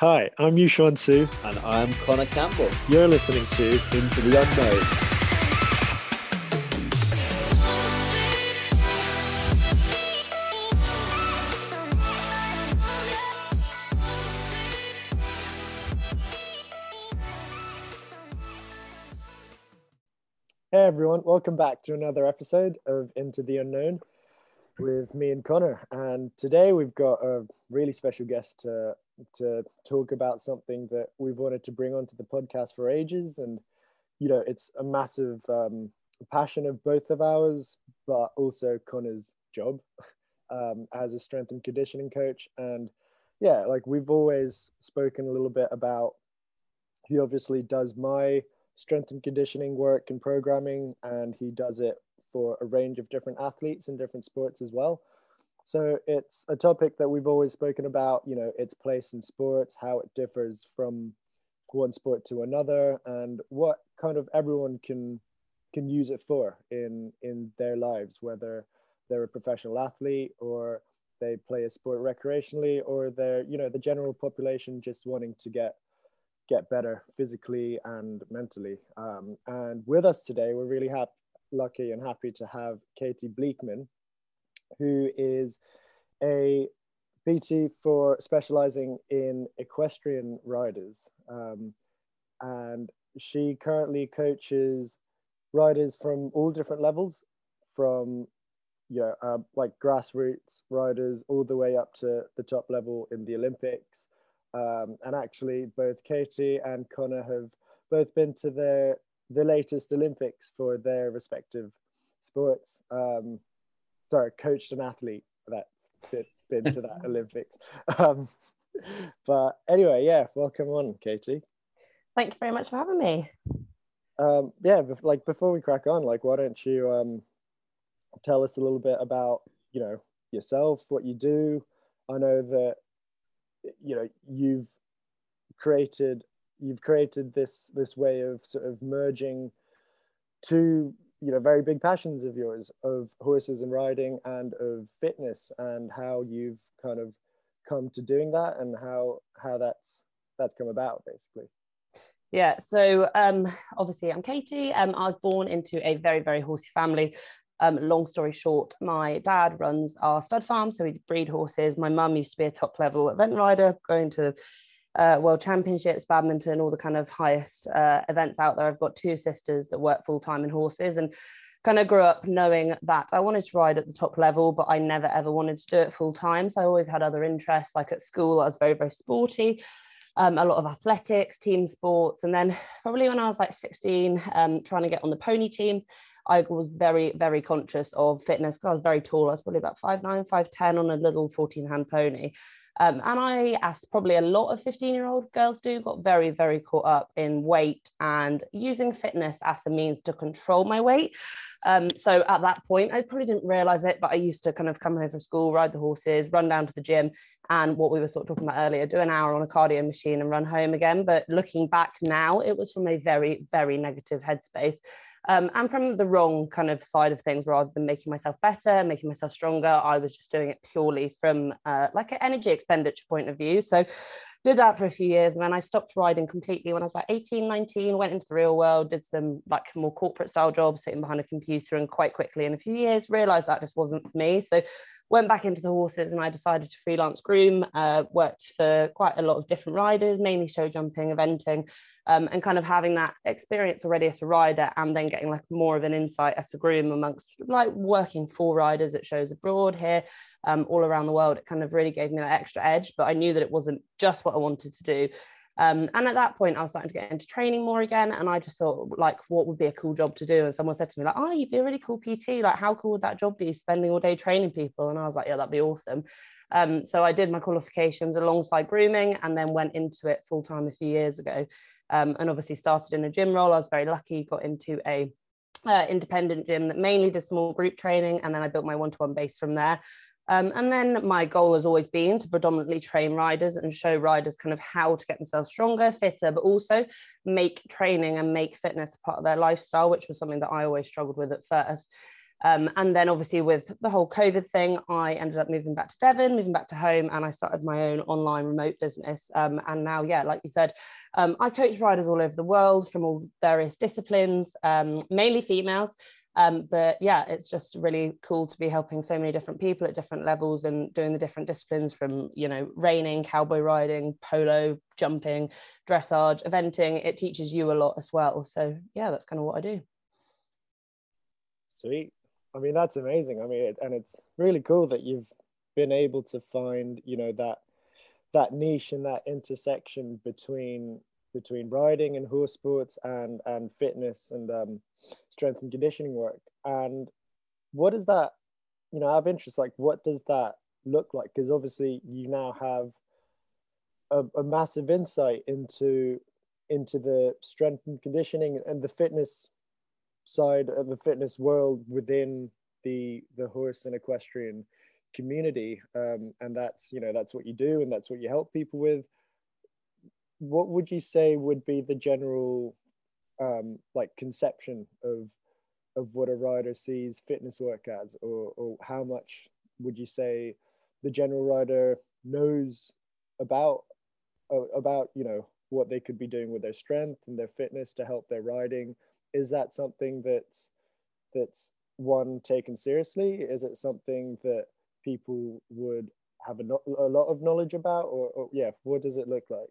Hi, I'm Yuxuan Su. And I'm Connor Campbell. You're listening to Into the Unknown. Hey everyone, welcome back to another episode of Into the Unknown with me and Connor. And today we've got a really special guest to to talk about something that we've wanted to bring onto the podcast for ages. And you know, it's a massive um, passion of both of ours, but also Connor's job um, as a strength and conditioning coach. And yeah, like we've always spoken a little bit about. He obviously does my strength and conditioning work and programming, and he does it for a range of different athletes in different sports as well. So it's a topic that we've always spoken about, you know, its place in sports, how it differs from one sport to another, and what kind of everyone can can use it for in in their lives, whether they're a professional athlete or they play a sport recreationally or they're, you know, the general population just wanting to get get better physically and mentally. Um, and with us today, we're really happy lucky and happy to have Katie Bleekman, who is a PT for specializing in equestrian riders. Um, and she currently coaches riders from all different levels, from yeah, uh, like grassroots riders all the way up to the top level in the Olympics. Um, and actually, both Katie and Connor have both been to the the latest Olympics for their respective sports. Um, sorry, coached an athlete that's been, been to that Olympics. Um, but anyway, yeah, welcome on, Katie. Thank you very much for having me. Um, yeah, like before we crack on, like why don't you um, tell us a little bit about you know yourself, what you do? I know that you know you've created you've created this this way of sort of merging two you know very big passions of yours of horses and riding and of fitness and how you've kind of come to doing that and how how that's that's come about basically. Yeah so um obviously i'm katie. Um i was born into a very very horsey family. Um, long story short, my dad runs our stud farm, so we breed horses. My mum used to be a top level event rider, going to uh, world championships, badminton, all the kind of highest uh, events out there. I've got two sisters that work full time in horses and kind of grew up knowing that I wanted to ride at the top level, but I never ever wanted to do it full time. So I always had other interests. Like at school, I was very, very sporty. Um, a lot of athletics, team sports. And then probably when I was like 16, um, trying to get on the pony teams, I was very, very conscious of fitness because I was very tall. I was probably about 5'9, 5'10 on a little 14 hand pony. Um, and I, as probably a lot of 15 year old girls do, got very, very caught up in weight and using fitness as a means to control my weight. Um, so at that point, I probably didn't realize it, but I used to kind of come home from school, ride the horses, run down to the gym, and what we were sort of talking about earlier, do an hour on a cardio machine and run home again. But looking back now, it was from a very, very negative headspace um, and from the wrong kind of side of things rather than making myself better making myself stronger i was just doing it purely from uh, like an energy expenditure point of view. So did that for a few years and then i stopped riding completely when i was about 18 19 went into the real world did some like more corporate style jobs sitting behind a computer and quite quickly in a few years realized that just wasn't for me. So went back into the horses and I decided to freelance groom, uh, worked for quite a lot of different riders, mainly show jumping, eventing, um, and kind of having that experience already as a rider and then getting like more of an insight as a groom amongst like working for riders at shows abroad here, um, all around the world. It kind of really gave me that extra edge, but I knew that it wasn't just what I wanted to do. Um, and at that point, I was starting to get into training more again. And I just thought, like, what would be a cool job to do? And someone said to me, like, oh, you'd be a really cool PT. Like, how cool would that job be? Spending all day training people. And I was like, yeah, that'd be awesome. Um, so I did my qualifications alongside grooming and then went into it full time a few years ago. Um, and obviously started in a gym role. I was very lucky, got into a uh, independent gym that mainly did small group training. And then I built my one to one base from there. Um, and then my goal has always been to predominantly train riders and show riders kind of how to get themselves stronger, fitter, but also make training and make fitness a part of their lifestyle, which was something that I always struggled with at first. Um, and then obviously with the whole COVID thing, I ended up moving back to Devon, moving back to home, and I started my own online remote business. Um, and now, yeah, like you said, um, I coach riders all over the world from all various disciplines, um, mainly females. Um, but yeah, it's just really cool to be helping so many different people at different levels and doing the different disciplines from, you know, reining, cowboy riding, polo, jumping, dressage, eventing. It teaches you a lot as well. So yeah, that's kind of what I do. Sweet. I mean, that's amazing. I mean, it, and it's really cool that you've been able to find, you know, that that niche and that intersection between between riding and horse sports and and fitness and um, strength and conditioning work. And what does that, you know, I have interest. Like, what does that look like? Because obviously, you now have a, a massive insight into into the strength and conditioning and the fitness side of the fitness world within the the horse and equestrian community um, and that's you know that's what you do and that's what you help people with what would you say would be the general um, like conception of of what a rider sees fitness work as? Or, or how much would you say the general rider knows about uh, about you know what they could be doing with their strength and their fitness to help their riding? Is that something that's that's one taken seriously? Is it something that people would have a, a lot of knowledge about? Or, or yeah what does it look like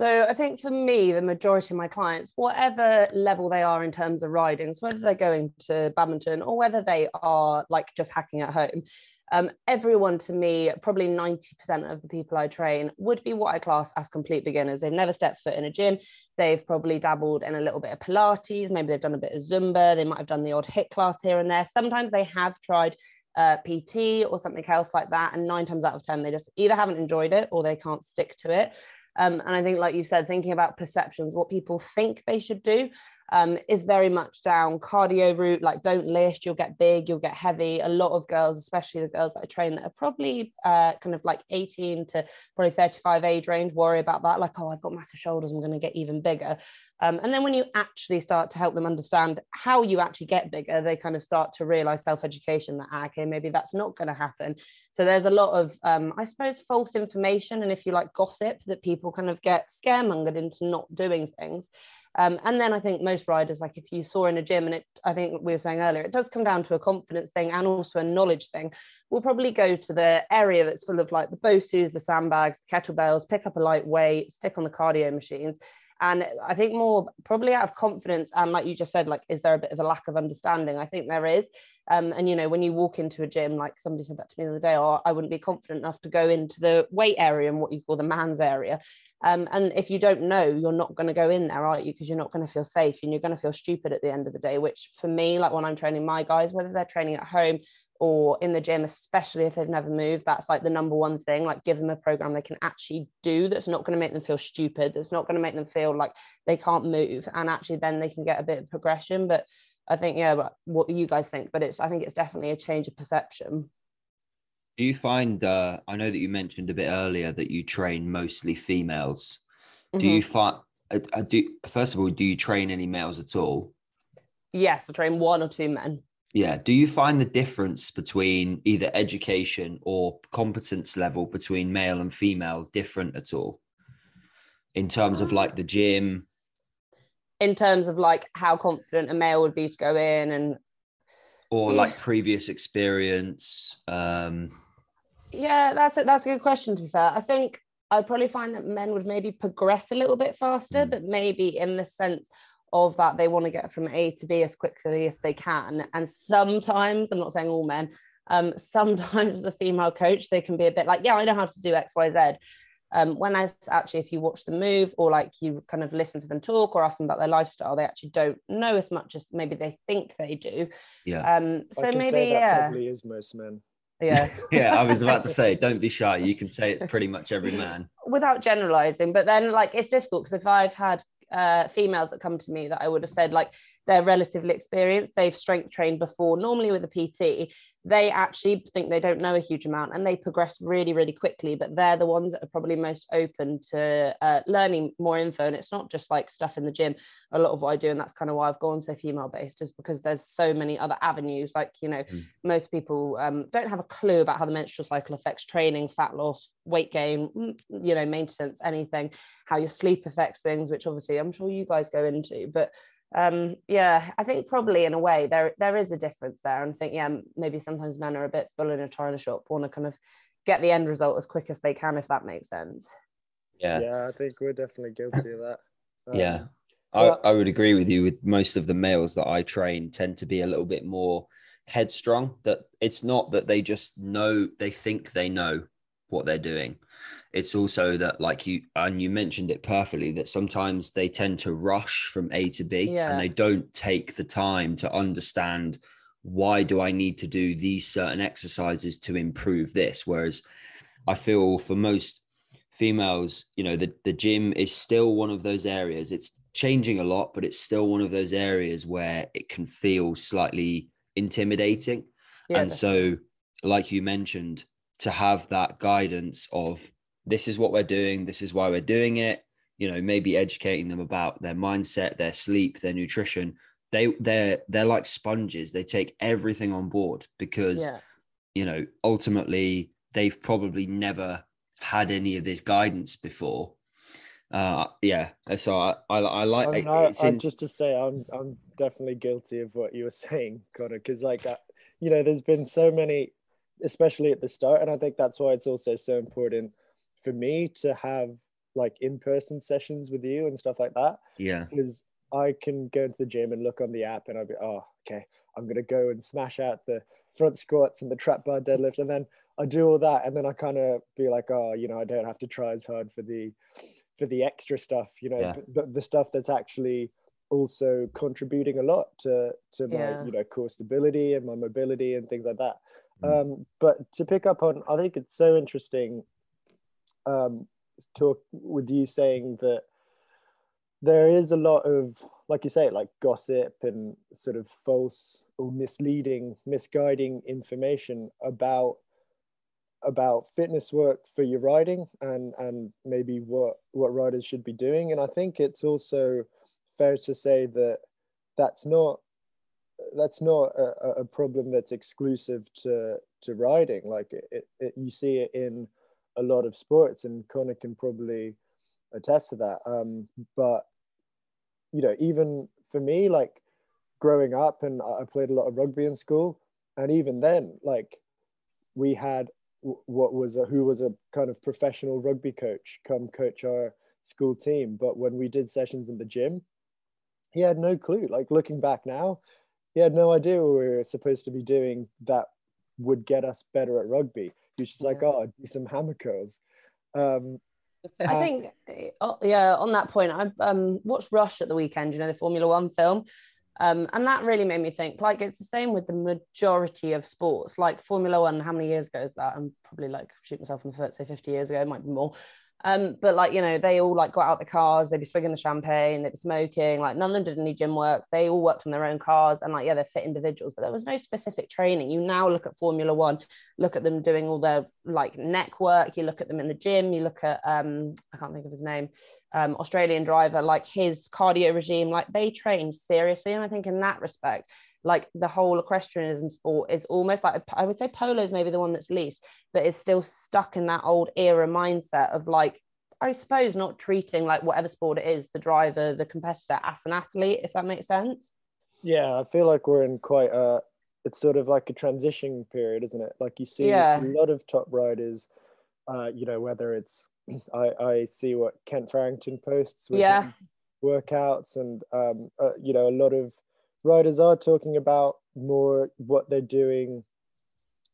so I think for me, the majority of my clients, whatever level they are in terms of riding, so whether they're going to badminton or whether they are like just hacking at home, um, everyone to me, probably 90% of the people I train would be what I class as complete beginners. They've never stepped foot in a gym. They've probably dabbled in a little bit of Pilates. Maybe they've done a bit of Zumba. They might have done the odd HIIT class here and there. Sometimes they have tried uh, PT or something else like that. And nine times out of 10, they just either haven't enjoyed it or they can't stick to it. Um, and I think, like you said, thinking about perceptions, what people think they should do um, is very much down cardio route. Like, don't lift, you'll get big, you'll get heavy. A lot of girls, especially the girls that I train that are probably uh, kind of like 18 to probably 35 age range, worry about that. Like, oh, I've got massive shoulders, I'm going to get even bigger. Um, and then when you actually start to help them understand how you actually get bigger, they kind of start to realize self education that, ah, okay, maybe that's not going to happen. So there's a lot of, um, I suppose, false information and if you like gossip that people kind of get scaremongered into not doing things. Um, and then I think most riders, like if you saw in a gym, and it, I think we were saying earlier, it does come down to a confidence thing and also a knowledge thing. We'll probably go to the area that's full of like the Bosus, the sandbags, the kettlebells, pick up a light weight, stick on the cardio machines, and I think more probably out of confidence and like you just said, like, is there a bit of a lack of understanding? I think there is. Um, and you know, when you walk into a gym, like somebody said that to me the other day, oh, I wouldn't be confident enough to go into the weight area and what you call the man's area. Um, and if you don't know, you're not going to go in there, are you? Because you're not going to feel safe and you're going to feel stupid at the end of the day. Which for me, like when I'm training my guys, whether they're training at home or in the gym, especially if they've never moved, that's like the number one thing. Like, give them a program they can actually do that's not going to make them feel stupid, that's not going to make them feel like they can't move. And actually, then they can get a bit of progression. But I think, yeah, what you guys think, but it's, I think it's definitely a change of perception. Do you find, uh, I know that you mentioned a bit earlier that you train mostly females. Do mm-hmm. you find, uh, uh, do, first of all, do you train any males at all? Yes, I train one or two men. Yeah. Do you find the difference between either education or competence level between male and female different at all in terms of like the gym? In terms of like how confident a male would be to go in and or like previous experience um yeah that's a, that's a good question to be fair i think i probably find that men would maybe progress a little bit faster mm. but maybe in the sense of that they want to get from A to B as quickly as they can. And sometimes, I'm not saying all men, um, sometimes the female coach, they can be a bit like, yeah, I know how to do X, Y, Z. Um, when I actually, if you watch them move or like you kind of listen to them talk or ask them about their lifestyle, they actually don't know as much as maybe they think they do. Yeah. Um, so maybe, yeah. Probably is most men. Yeah. yeah, I was about to say, don't be shy. You can say it's pretty much every man. Without generalizing, but then like it's difficult because if I've had uh, females that come to me that I would have said like they're relatively experienced. They've strength trained before. Normally with a pt they actually think they don't know a huge amount and they progress really really quickly but they're the ones that are probably most open to uh, learning more info. And it's not just like stuff in the gym. A lot of what i do and that's kind of why i've gone so female based is because there's so many other avenues. Like you know mm. most people um, don't have a clue about how the menstrual cycle affects training fat loss weight gain mm, you know maintenance anything how your sleep affects things which obviously i'm sure you guys go into. But um yeah i think probably in a way there there is a difference there and i think yeah maybe sometimes men are a bit bull in a china shop want to kind of get the end result as quick as they can if that makes sense. Yeah. Yeah i think we're definitely guilty of that. Um, yeah I, I would agree with you with most of the males that i train tend to be a little bit more headstrong that it's not that they just know they think they know what they're doing. It's also that like you and you mentioned it perfectly that sometimes they tend to rush from a to b yeah. and they don't take the time to understand why do i need to do these certain exercises to improve this? Whereas i feel for most females you know the, the gym is still one of those areas. It's changing a lot but it's still one of those areas where it can feel slightly intimidating. Yeah, and so like you mentioned to have that guidance of this is what we're doing, this is why we're doing it, you know, maybe educating them about their mindset, their sleep, their nutrition. They they're they're like sponges. They take everything on board because yeah. you know, ultimately they've probably never had any of this guidance before. Uh, yeah, so I, I, I like. I, mean, I, in... just to say, I'm I'm definitely guilty of what you were saying, Connor, because like, uh, you know, there's been so many especially at the start. And I think that's why it's also so important for me to have like in-person sessions with you and stuff like that. Yeah. Because I can go into the gym and look on the app and I'll be, oh, okay, I'm gonna go and smash out the front squats and the trap bar deadlift. And then I do all that and then I kind of be like, oh, you know, I don't have to try as hard for the for the extra stuff, you know, yeah. the, the stuff that's actually also contributing a lot to to my yeah. you know core stability and my mobility and things like that Mm. Um, but to pick up on, I think it's so interesting um, talk with you saying that there is a lot of, like you say, like gossip and sort of false or misleading, misguiding information about about fitness work for your riding and and maybe what what riders should be doing and i think it's also fair to say that that's not that's not a, a, problem that's exclusive to to riding. Like it, it, you see it in a lot of sports, and Connor can probably attest to that. Um, but you know, even for me, like growing up, and I played a lot of rugby in school, and even then, like we had what was a who was a kind of professional rugby coach come coach our school team. But when we did sessions in the gym, he had no clue. Like looking back now, he had no idea what we were supposed to be doing that would get us better at rugby. He was just like, oh, do some hammer curls. Um, I think, oh, yeah, on that point, I um, watched Rush at the weekend, you know, the Formula One film. Um, and that really made me think like it's the same with the majority of sports like formula one how many years ago is that i'm probably like shoot myself in the foot say 50 years ago it might be more um, but like, you know, they all like got out the cars, they'd be swigging the champagne, they'd be smoking, like none of them did any gym work. They all worked on their own cars and like, yeah, they're fit individuals, but there was no specific training. You now look at Formula One, look at them doing all their like neck work, you look at them in the gym, you look at um, I can't think of his name, um, Australian driver, like his cardio regime, like they train seriously. And I think in that respect, like the whole equestrianism sport is almost like I would say polo is maybe the one that's least, but is still stuck in that old era mindset of like I suppose not treating like whatever sport it is, the driver, the competitor as an athlete, if that makes sense. Yeah, I feel like we're in quite a it's sort of like a transition period, isn't it? Like you see yeah. a lot of top riders, uh, you know, whether it's I, I see what Kent Farrington posts with yeah. workouts and um, uh, you know, a lot of riders are talking about more what they're doing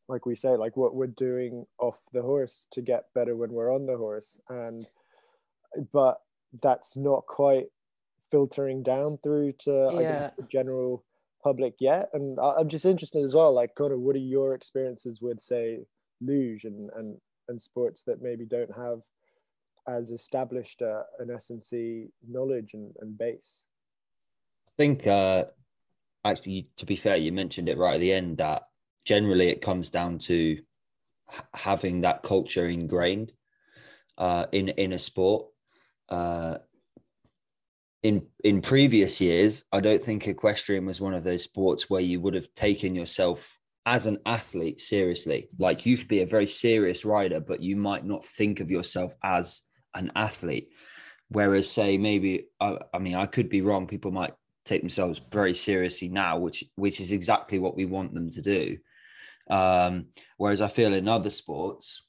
like we say like what we're doing off the horse to get better when we're on the horse. And but that's not quite filtering down through to yeah. i guess the general public yet. And i'm just interested as well like kind of what are your experiences with say luge and and and sports that maybe don't have as established uh, an S&C knowledge and, and base? I think uh actually, to be fair, you mentioned it right at the end that generally it comes down to having that culture ingrained uh, in in a sport. Uh, in in previous years, I don't think equestrian was one of those sports where you would have taken yourself as an athlete seriously. Like you could be a very serious rider, but you might not think of yourself as an athlete. Whereas, say, maybe I, I mean, I could be wrong. People might take themselves very seriously now, which which is exactly what we want them to do. Um, whereas I feel in other sports,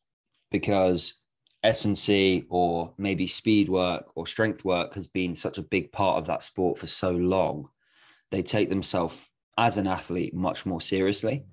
because S&C or maybe speed work or strength work has been such a big part of that sport for so long, they take themselves as an athlete much more seriously.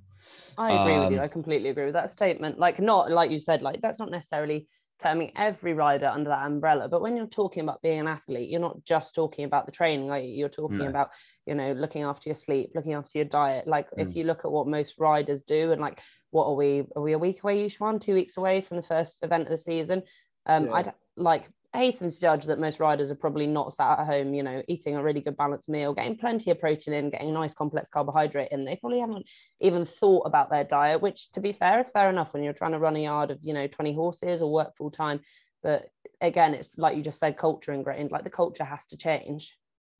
I agree um, with you. Um, I completely agree with that statement. Like, not like you said, like that's not necessarily terming every rider under that umbrella. But when you're talking about being an athlete, you're not just talking about the training. Like you're talking no. about, you know, looking after your sleep, looking after your diet. Like mm. if you look at what most riders do, and like what are we? Are we a week away each one? Two weeks away from the first event of the season? Um, yeah. I'd like hasten to judge that most riders are probably not sat at home, you know, eating a really good balanced meal, getting plenty of protein in, getting nice complex carbohydrate in. They probably haven't even thought about their diet, which to be fair is fair enough when you're trying to run a yard of, you know, 20 horses or work full time. But again, it's like you just said, culture ingrained, like the culture has to change.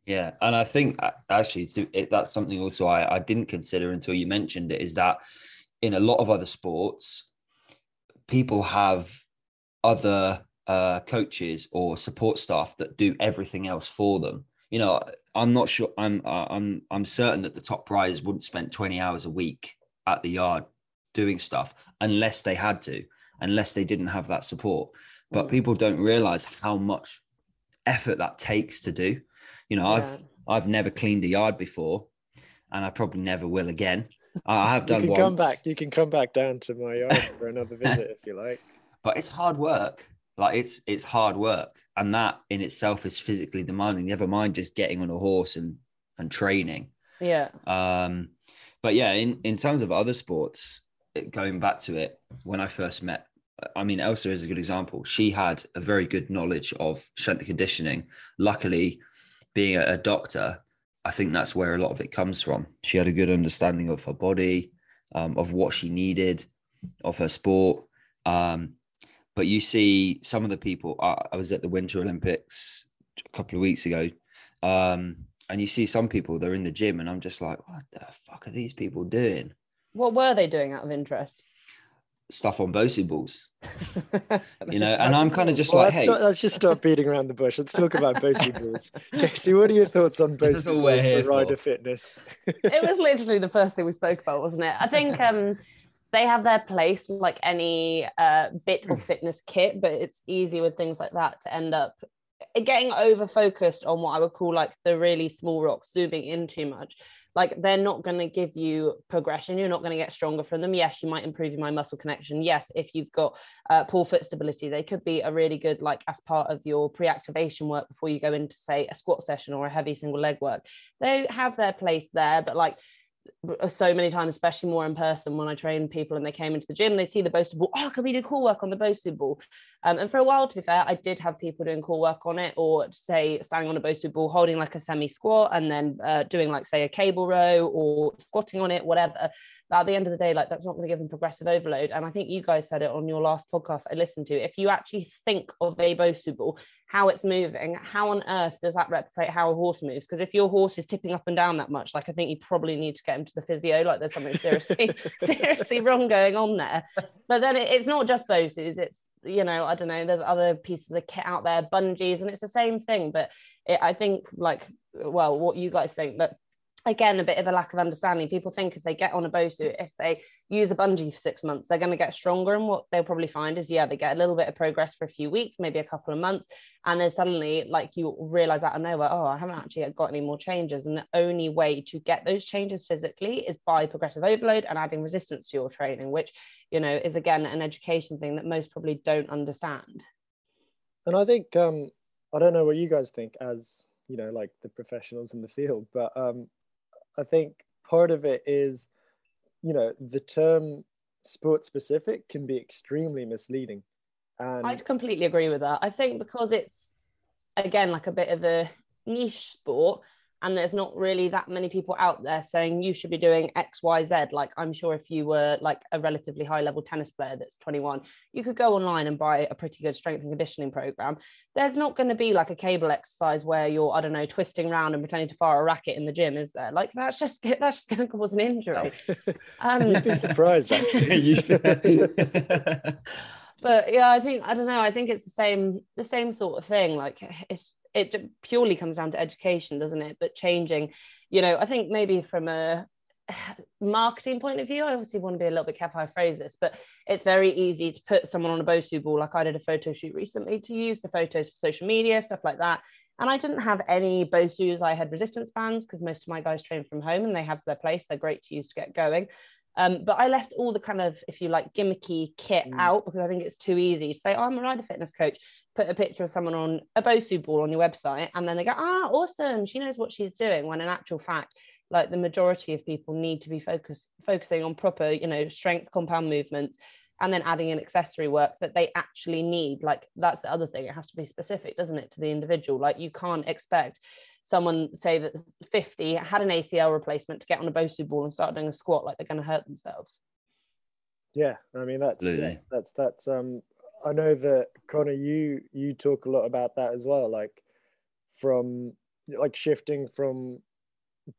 Yeah, and I think actually it, that's something also I, I didn't consider until you mentioned it is that in a lot of other sports, people have other uh, coaches or support staff that do everything else for them. You know, I'm not sure. I'm I'm I'm certain that the top riders wouldn't spend 20 hours a week at the yard doing stuff unless they had to, unless they didn't have that support. But mm. people don't realize how much effort that takes to do. You know, yeah. I've I've never cleaned a yard before, and I probably never will again. I have done. You can once. come back. You can come back down to my yard for another visit if you like. But it's hard work like it's it's hard work and that in itself is physically demanding never mind just getting on a horse and and training. Yeah. Um but yeah in in terms of other sports going back to it when i first met i mean elsa is a good example. She had a very good knowledge of strength conditioning. Luckily being a, a doctor i think that's where a lot of it comes from. She had a good understanding of her body um, of what she needed of her sport. Um, but you see some of the people. I was at the Winter Olympics a couple of weeks ago, um, and you see some people they're in the gym, and I'm just like, what the fuck are these people doing? What were they doing out of interest? Stuff on Bosu balls, you know, and I'm kind of just well, like, let's hey, not, let's just stop beating around the bush. Let's talk about Bosu balls. Casey, what are your thoughts on Bosu balls for rider fitness? it was literally the first thing we spoke about, wasn't it? I think um, they have their place like any uh, bit of hmm. fitness kit, but it's easy with things like that to end up getting over focused on what I would call like the really small rocks, zooming in too much. Like they're not going to give you progression. You're not going to get stronger from them. Yes, you might improve your mind muscle connection. Yes, if you've got uh, poor foot stability, they could be a really good like as part of your pre-activation work before you go into say a squat session or a heavy single leg work. They have their place there, but like so many times, especially more in person when I train people and they came into the gym, they see the Bosu ball. Oh, can we do core work on the Bosu ball? Um, and for a while, to be fair, I did have people doing core work on it, or say standing on a Bosu ball, holding like a semi squat, and then uh, doing like say a cable row or squatting on it, whatever. But at the end of the day, like that's not going to give them progressive overload. And I think you guys said it on your last podcast I listened to. If you actually think of a Bosu ball, how it's moving, how on earth does that replicate how a horse moves? Because if your horse is tipping up and down that much, like I think you probably need to get him to the physio. Like there's something seriously, seriously wrong going on there. But then it, it's not just Bosus. It's you know I don't know. There's other pieces of kit out there, bungees, and it's the same thing. But it, I think like well, what you guys think that again a bit of a lack of understanding. People think if they get on a bosu if they use a bungee for six months they're going to get stronger. And what they'll probably find is yeah they get a little bit of progress for a few weeks maybe a couple of months and then suddenly like you realize out of nowhere oh i haven't actually got any more changes. And the only way to get those changes physically is by progressive overload and adding resistance to your training which you know is again an education thing that most probably don't understand. And i think um i don't know what you guys think as you know like the professionals in the field but um I think part of it is, you know, the term sport specific can be extremely misleading. And I'd completely agree with that. I think because it's again like a bit of a niche sport and there's not really that many people out there saying you should be doing x y z. Like i'm sure if you were like a relatively high level tennis player that's 21 you could go online and buy a pretty good strength and conditioning program. There's not going to be like a cable exercise where you're i don't know twisting around and pretending to fire a racket in the gym is there? Like that's just that's just going to cause an injury. Um, you'd be surprised but yeah i think i don't know i think it's the same the same sort of thing like it's it purely comes down to education doesn't it but changing you know i think maybe from a marketing point of view i obviously want to be a little bit careful how i phrase this but it's very easy to put someone on a bosu ball like i did a photo shoot recently to use the photos for social media stuff like that and I didn't have any Bosus. I had resistance bands because most of my guys train from home and they have their place. They're great to use to get going. Um, but I left all the kind of, if you like, gimmicky kit mm. out because I think it's too easy to say, oh, I'm a rider fitness coach, put a picture of someone on a Bosu ball on your website, and then they go, ah, awesome, she knows what she's doing. When in actual fact, like the majority of people need to be focus, focusing on proper, you know, strength compound movements and then adding in accessory work that they actually need. Like that's the other thing. It has to be specific, doesn't it, to the individual? Like you can't expect someone say that 50 had an ACL replacement to get on a Bosu ball and start doing a squat like they're going to hurt themselves. Yeah, I mean that's yeah, that's that's um I know that Connor you you talk a lot about that as well like from like shifting from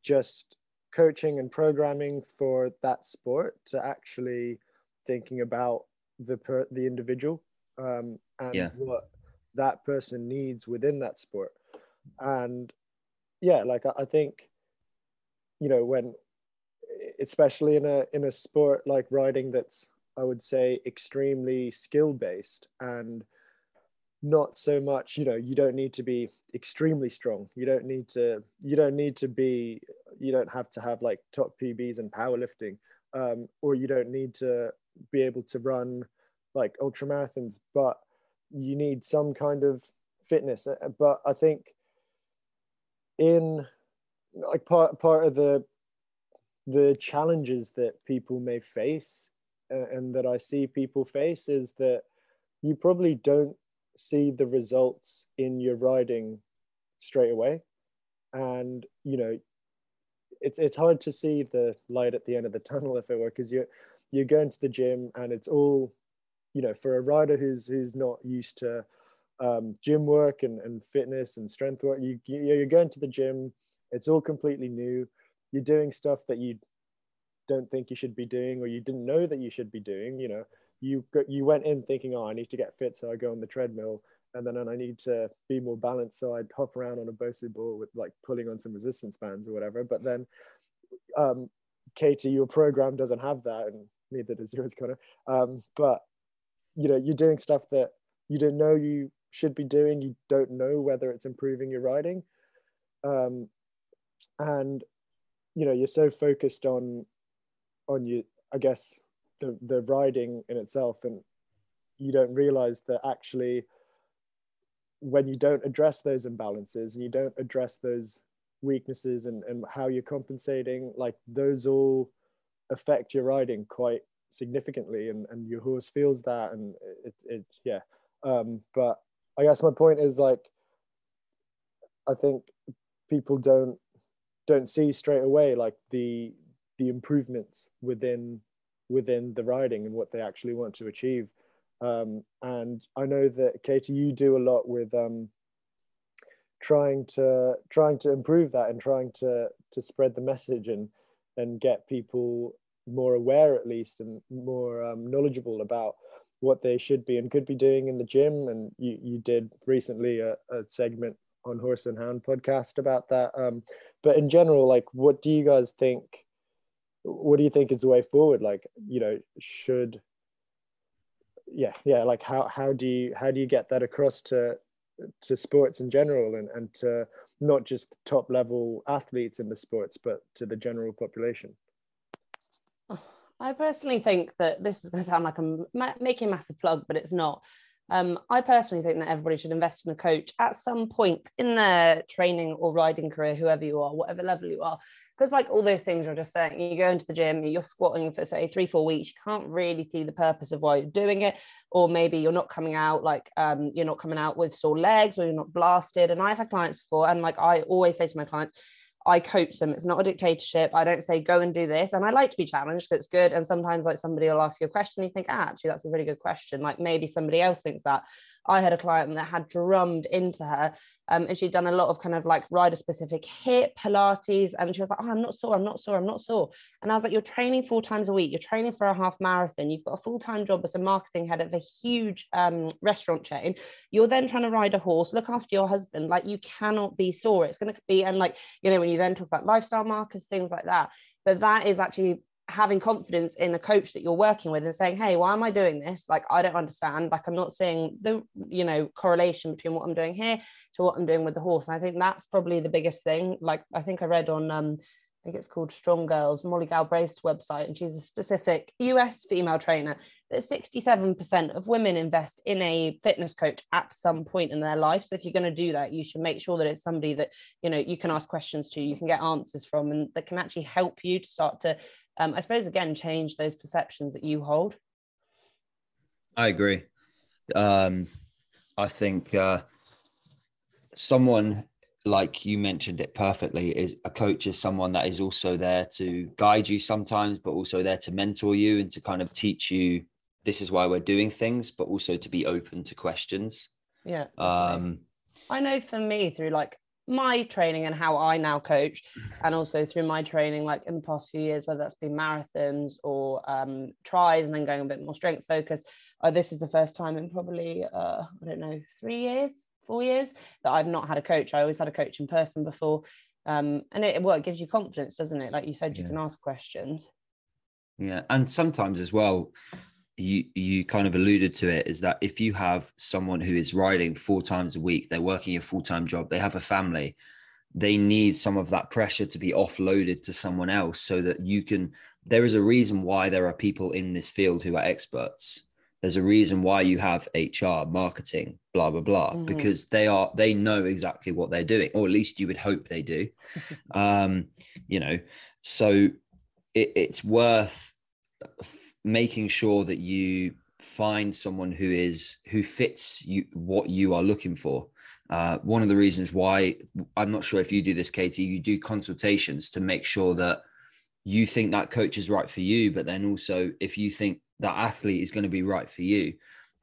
just coaching and programming for that sport to actually thinking about the per, the individual um, and yeah. what that person needs within that sport and yeah, like I, I think, you know, when especially in a in a sport like riding that's I would say extremely skill based and not so much you know you don't need to be extremely strong. You don't need to you don't need to be you don't have to have like top pbs and powerlifting um, or you don't need to be able to run like ultra marathons but you need some kind of fitness. Uh, but i think in like part part of the the challenges that people may face uh, and that I see people face is that you probably don't see the results in your riding straight away. And you know it's it's hard to see the light at the end of the tunnel if it were because you're you're going to the gym and it's all you know for a rider who's who's not used to um, gym work and, and fitness and strength work. You, you you're going to the gym. It's all completely new. You're doing stuff that you don't think you should be doing or you didn't know that you should be doing. You know, you got, you went in thinking, oh, I need to get fit, so I go on the treadmill, and then and I need to be more balanced, so I'd hop around on a Bosu ball with like pulling on some resistance bands or whatever. But then, um, Katie, your program doesn't have that, and neither does yours, Connor. Um, but you know, you're doing stuff that you didn't know you should be doing. You don't know whether it's improving your riding. Um, and, you know, you're so focused on, on you, I guess, the, the riding in itself. And you don't realize that actually when you don't address those imbalances and you don't address those weaknesses and, and how you're compensating, like those all affect your riding quite significantly and, and your horse feels that and it, it yeah um, but I guess my point is like, I think people don't don't see straight away like the the improvements within within the riding and what they actually want to achieve. Um, and I know that Katie, you do a lot with um, trying to trying to improve that and trying to to spread the message and and get people more aware at least and more um, knowledgeable about what they should be and could be doing in the gym. And you, you did recently a, a segment on Horse and Hound podcast about that. Um, but in general, like, what do you guys think? What do you think is the way forward? Like, you know, should yeah, yeah, like how how do you how do you get that across to to sports in general and, and to not just top level athletes in the sports, but to the general population? I personally think that this is going to sound like I'm making a massive plug, but it's not. Um, I personally think that everybody should invest in a coach at some point in their training or riding career, whoever you are, whatever level you are. Because, like all those things you're just saying, you go into the gym, you're squatting for say three, four weeks, you can't really see the purpose of why you're doing it. Or maybe you're not coming out like um, you're not coming out with sore legs or you're not blasted. And I've had clients before, and like I always say to my clients, I coach them. It's not a dictatorship. I don't say go and do this. And I like to be challenged. It's good. And sometimes like somebody will ask you a question, and you think, ah, actually, that's a really good question. Like maybe somebody else thinks that. I had a client that had drummed into her um, and she'd done a lot of kind of like rider specific hip Pilates. And she was like, oh, I'm not sore, I'm not sore, I'm not sore. And I was like, you're training four times a week, you're training for a half marathon, you've got a full time job as a marketing head of a huge um, restaurant chain. You're then trying to ride a horse, look after your husband. Like you cannot be sore. It's going to be, and like, you know, when you then talk about lifestyle markers, things like that. But that is actually having confidence in a coach that you're working with and saying hey why am i doing this like i don't understand like i'm not seeing the you know correlation between what i'm doing here to what i'm doing with the horse and i think that's probably the biggest thing like i think i read on um I think it's called Strong Girls, Molly Galbraith's website, and she's a specific US female trainer. That 67% of women invest in a fitness coach at some point in their life. So if you're going to do that, you should make sure that it's somebody that you know you can ask questions to, you can get answers from, and that can actually help you to start to um, I suppose again change those perceptions that you hold. I agree. Um, I think uh, someone like you mentioned it perfectly is a coach is someone that is also there to guide you sometimes, but also there to mentor you and to kind of teach you this is why we're doing things, but also to be open to questions. Yeah. Um, I know for me through like my training and how I now coach, and also through my training, like in the past few years, whether that's been marathons or um, tries, and then going a bit more strength focused. Uh, this is the first time in probably uh, I don't know three years, four years that I've not had a coach. I always had a coach in person before, um, and it well, it gives you confidence, doesn't it? Like you said, you yeah. can ask questions. Yeah, and sometimes as well, you you kind of alluded to it is that if you have someone who is riding four times a week they're working a full-time job they have a family they need some of that pressure to be offloaded to someone else so that you can there is a reason why there are people in this field who are experts there's a reason why you have hr marketing blah blah blah mm-hmm. because they are they know exactly what they're doing or at least you would hope they do um you know so it, it's worth making sure that you find someone who is who fits you what you are looking for. Uh, one of the reasons why i'm not sure if you do this katie you do consultations to make sure that you think that coach is right for you but then also if you think that athlete is going to be right for you.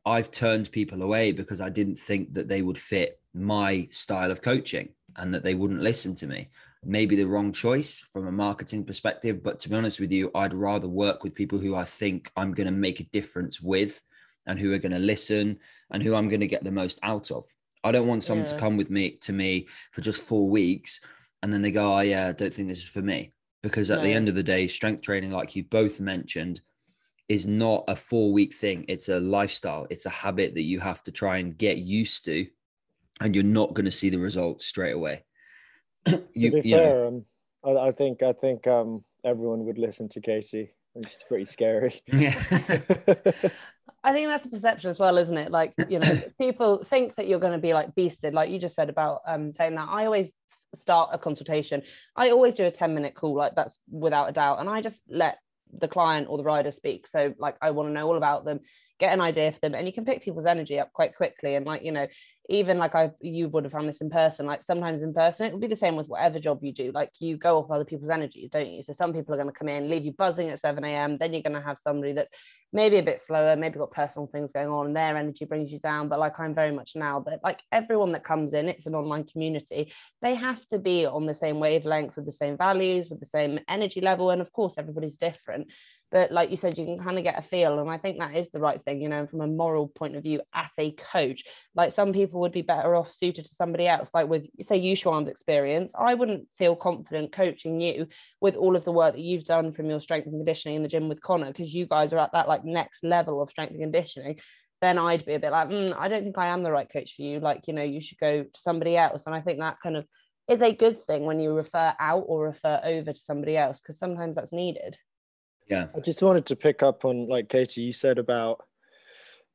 I've turned people away because i didn't think that they would fit my style of coaching and that they wouldn't listen to me maybe the wrong choice from a marketing perspective. But to be honest with you, I'd rather work with people who I think I'm going to make a difference with and who are going to listen and who I'm going to get the most out of. I don't want someone yeah. to come with me to me for just four weeks and then they go, Oh, yeah, I don't think this is for me. Because at no. the end of the day, strength training, like you both mentioned, is not a four week thing. It's a lifestyle, it's a habit that you have to try and get used to. And you're not going to see the results straight away. you, to be fair, um, I, I, think I think um, everyone would listen to Katie. She's pretty scary. Yeah. I think that's a perception as well, isn't it? Like, you know, people think that you're going to be like beasted, like you just said about um, saying that. I always start a consultation. I always do a 10 minute call, like that's without a doubt. And I just let the client or the rider speak. So, like, I want to know all about them get an idea for them and you can pick people's energy up quite quickly. And like you know even like i you would have found this in person like sometimes in person it will be the same with whatever job you do. Like you go off other people's energy don't you? So some people are going to come in leave you buzzing at 7 a.m then you're going to have somebody that's maybe a bit slower maybe got personal things going on and their energy brings you down. But like i'm very much now that like everyone that comes in it's an online community. They have to be on the same wavelength with the same values with the same energy level and of course everybody's different but like you said you can kind of get a feel and i think that is the right thing you know from a moral point of view as a coach like some people would be better off suited to somebody else like with say Yuxuan's experience i wouldn't feel confident coaching you with all of the work that you've done from your strength and conditioning in the gym with connor because you guys are at that like next level of strength and conditioning then I'd be a bit like, mm, I don't think I am the right coach for you. Like, you know, you should go to somebody else. And I think that kind of is a good thing when you refer out or refer over to somebody else because sometimes that's needed yeah. I just wanted to pick up on like katie you said about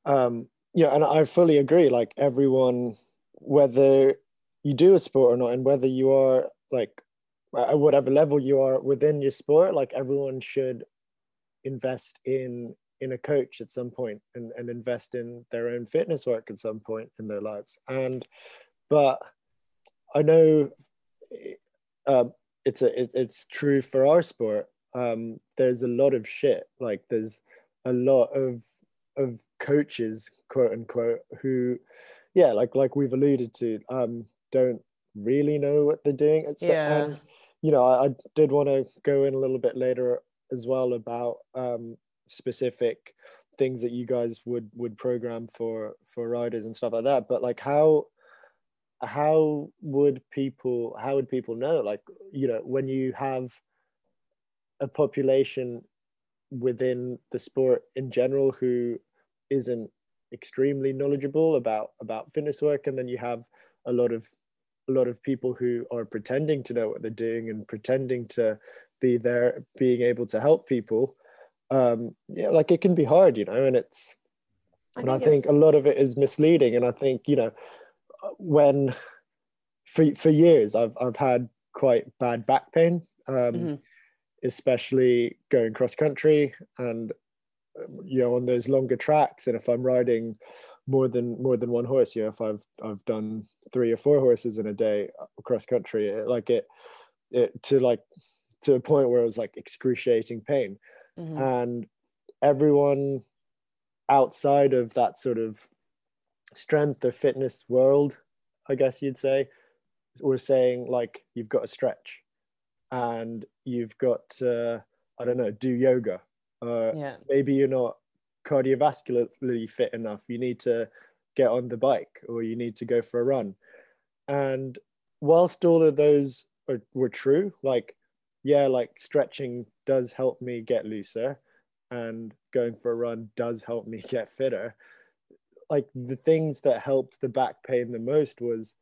um yeah and i fully agree like everyone whether you do a sport or not and whether you are like at whatever level you are within your sport like everyone should invest in in a coach at some point and, and invest in their own fitness work at some point in their lives. And but i know uh, it's a it, it's true for our sport um there's a lot of shit. Like there's a lot of of coaches quote unquote who yeah like like we've alluded to um don't really know what they're doing. It's Yeah. and you know I, I did want to go in a little bit later as well about um specific things that you guys would would program for for riders and stuff like that. But like how how would people how would people know? Like you know when you have a population within the sport in general who isn't extremely knowledgeable about about fitness work and then you have a lot of a lot of people who are pretending to know what they're doing and pretending to be there being able to help people um yeah like it can be hard you know and it's and I think a lot of it is misleading. And I think you know, when for for years I've I've had quite bad back pain, um, Mhm. Especially going cross country and you know on those longer tracks. And if I'm riding more than more than one horse, you know, if I've I've done three or four horses in a day across country, it, like it it to like to a point where it was like excruciating pain Mhm. and everyone outside of that sort of strength or fitness world i guess you'd say were saying like you've got to stretch and you've got to i don't know do yoga. Uh, yeah. maybe you're not cardiovascularly fit enough. You need to get on the bike or you need to go for a run. And whilst all of those are, were true like yeah like stretching does help me get looser and going for a run does help me get fitter. Like the things that helped the back pain the most was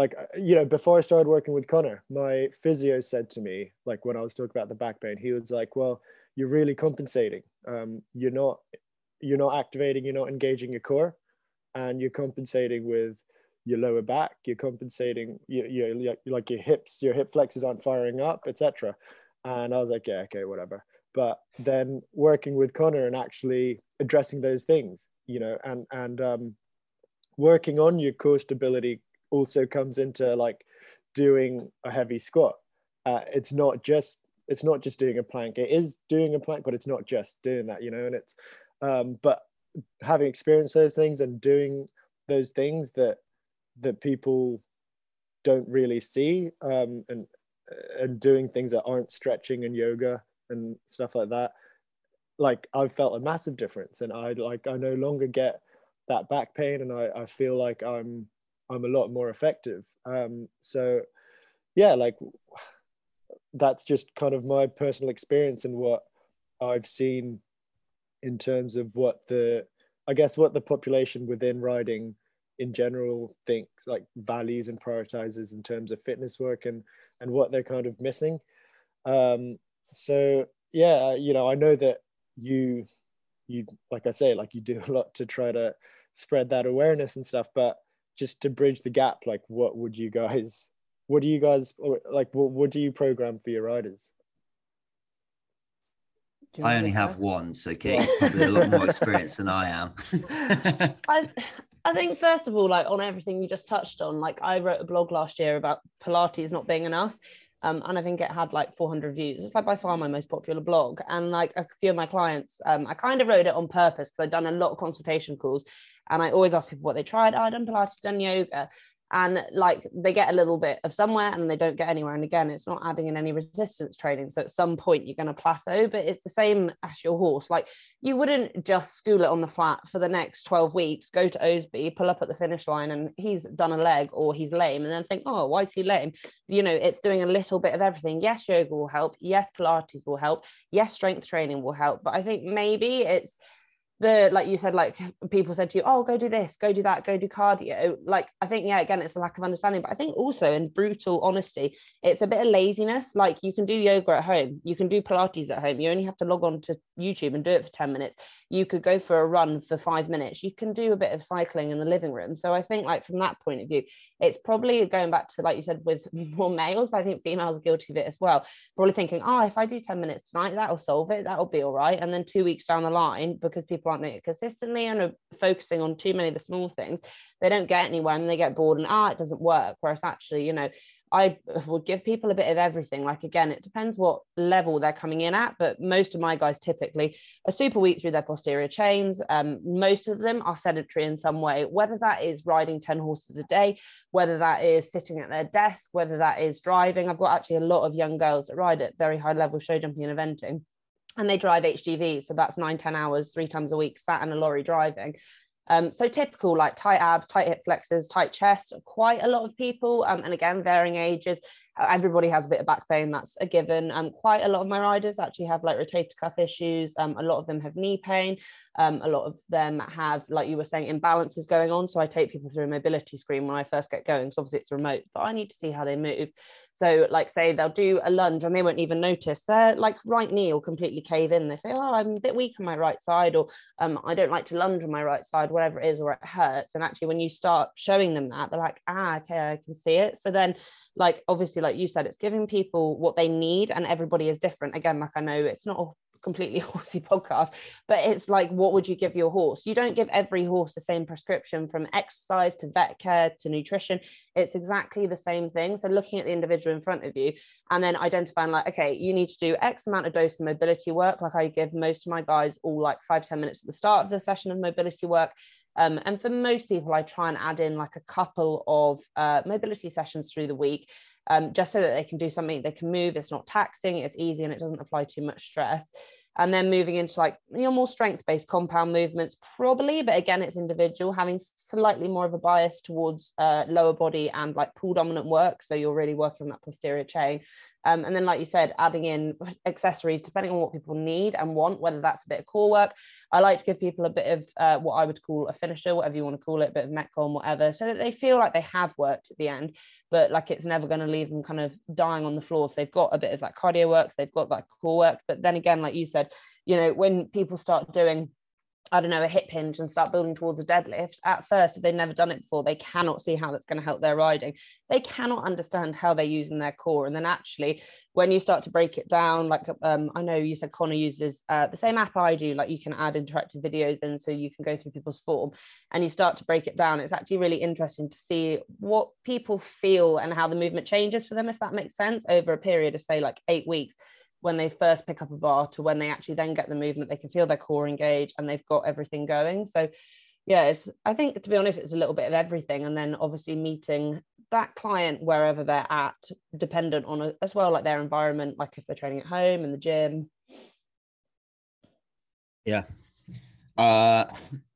like uh, you know before i started working with connor my physio said to me like when i was talking about the back pain he was like well you're really compensating. Um, you're not you're not activating you're not engaging your core and you're compensating with your lower back you're compensating you, you, like your hips your hip flexors aren't firing up etc and i was like yeah okay whatever. But then working with connor and actually addressing those things you know and and um, working on your core stability also comes into like doing a heavy squat. Uh, it's not just it's not just doing a plank. It is doing a plank but it's not just doing that you know and it's um, but having experienced those things and doing those things that that people don't really see um, and and doing things that aren't stretching and yoga and stuff like that like i've felt a massive difference. And i like i no longer get that back pain. And i, I feel like i'm i'm a lot more effective. Um, so yeah like that's just kind of my personal experience and what i've seen in terms of what the i guess what the population within riding in general thinks like values and prioritizes in terms of fitness work and and what they're kind of missing. Um so yeah you know i know that you you like i say like you do a lot to try to spread that awareness and stuff but just to bridge the gap like what would you guys what do you guys or like what, what do you program for your riders you I only have first? one, so Kate's probably a lot more experienced than I am. I, I think first of all, like on everything you just touched on, like I wrote a blog last year about Pilates not being enough. Um, and I think it had like 400 views. It's like by far my most popular blog. And like a few of my clients, um, I kind of wrote it on purpose because I'd done a lot of consultation calls and I always ask people what they tried. Oh, I done Pilates, done yoga. And like they get a little bit of somewhere and they don't get anywhere. And again, it's not adding in any resistance training. So at some point you're going to plateau, but it's the same as your horse. Like you wouldn't just school it on the flat for the next 12 weeks, go to Osby, pull up at the finish line, and he's done a leg or he's lame, and then think, oh, why is he lame? You know, it's doing a little bit of everything. Yes, yoga will help. Yes, Pilates will help. Yes, strength training will help. But I think maybe it's the like you said like people said to you oh go do this go do that go do cardio. Like i think yeah again it's a lack of understanding but i think also in brutal honesty it's a bit of laziness. Like you can do yoga at home you can do pilates at home you only have to log on to youtube and do it for 10 minutes. You could go for a run for five minutes. You can do a bit of cycling in the living room. So i think like from that point of view it's probably going back to like you said with more males but i think females are guilty of it as well. Probably thinking oh if i do 10 minutes tonight that'll solve it that'll be all right. And then two weeks down the line because people aren't doing it consistently and are focusing on too many of the small things, they don't get anywhere and they get bored and ah, it doesn't work. Whereas actually, you know, I would give people a bit of everything. Like again, it depends what level they're coming in at, but most of my guys typically are super weak through their posterior chains. Um, most of them are sedentary in some way, whether that is riding 10 horses a day, whether that is sitting at their desk, whether that is driving. I've got actually a lot of young girls that ride at very high level show jumping and eventing and they drive HGV. So that's nine, 10 hours, three times a week, sat in a lorry driving. Um, so typical like tight abs, tight hip flexors, tight chest, quite a lot of people. Um, and again, varying ages. Everybody has a bit of back pain, that's a given. Um, quite a lot of my riders actually have like rotator cuff issues. Um, a lot of them have knee pain. Um, a lot of them have, like you were saying, imbalances going on. So I take people through a mobility screen when I first get going. So obviously it's remote, but I need to see how they move. So, like, say they'll do a lunge and they won't even notice their like right knee will completely cave in. They say, "Oh, I'm a bit weak on my right side," or um, "I don't like to lunge on my right side," whatever it is, or it hurts. And actually, when you start showing them that, they're like, "Ah, okay, I can see it." So then, like, obviously, like you said, it's giving people what they need, and everybody is different. Again, like I know it's not a completely horsey podcast, but it's like, what would you give your horse? You don't give every horse the same prescription from exercise to vet care to nutrition. It's exactly the same thing. So looking at the individual in front of you and then identifying like, okay, you need to do X amount of dose of mobility work. Like I give most of my guys all like five ten minutes at the start of the session of mobility work. Um, and for most people, I try and add in like a couple of uh, mobility sessions through the week. Um, just so that they can do something they can move it's not taxing it's easy and it doesn't apply too much stress and then moving into like you know more strength based compound movements probably but again it's individual having slightly more of a bias towards uh, lower body and like pull dominant work so you're really working on that posterior chain um, and then, like you said, adding in accessories depending on what people need and want, whether that's a bit of core work. I like to give people a bit of uh, what I would call a finisher, whatever you want to call it, a bit of metcon, whatever, so that they feel like they have worked at the end, but like it's never going to leave them kind of dying on the floor. So they've got a bit of that cardio work, they've got that core work. But then again, like you said, you know, when people start doing I don't know, a hip hinge and start building towards a deadlift, at first, if they've never done it before, they cannot see how that's going to help their riding. They cannot understand how they're using their core. And then actually, when you start to break it down, like um, I know you said Connor uses uh, the same app I do, like you can add interactive videos in so you can go through people's form and you start to break it down. It's actually really interesting to see what people feel and how the movement changes for them, if that makes sense, over a period of, say, like eight weeks when they first pick up a bar to when they actually then get the movement, they can feel their core engage and they've got everything going. So yeah, it's I think to be honest, it's a little bit of everything. And then obviously meeting that client wherever they're at, dependent on a, as well, like their environment, like if they're training at home in the gym. Yeah. Uh,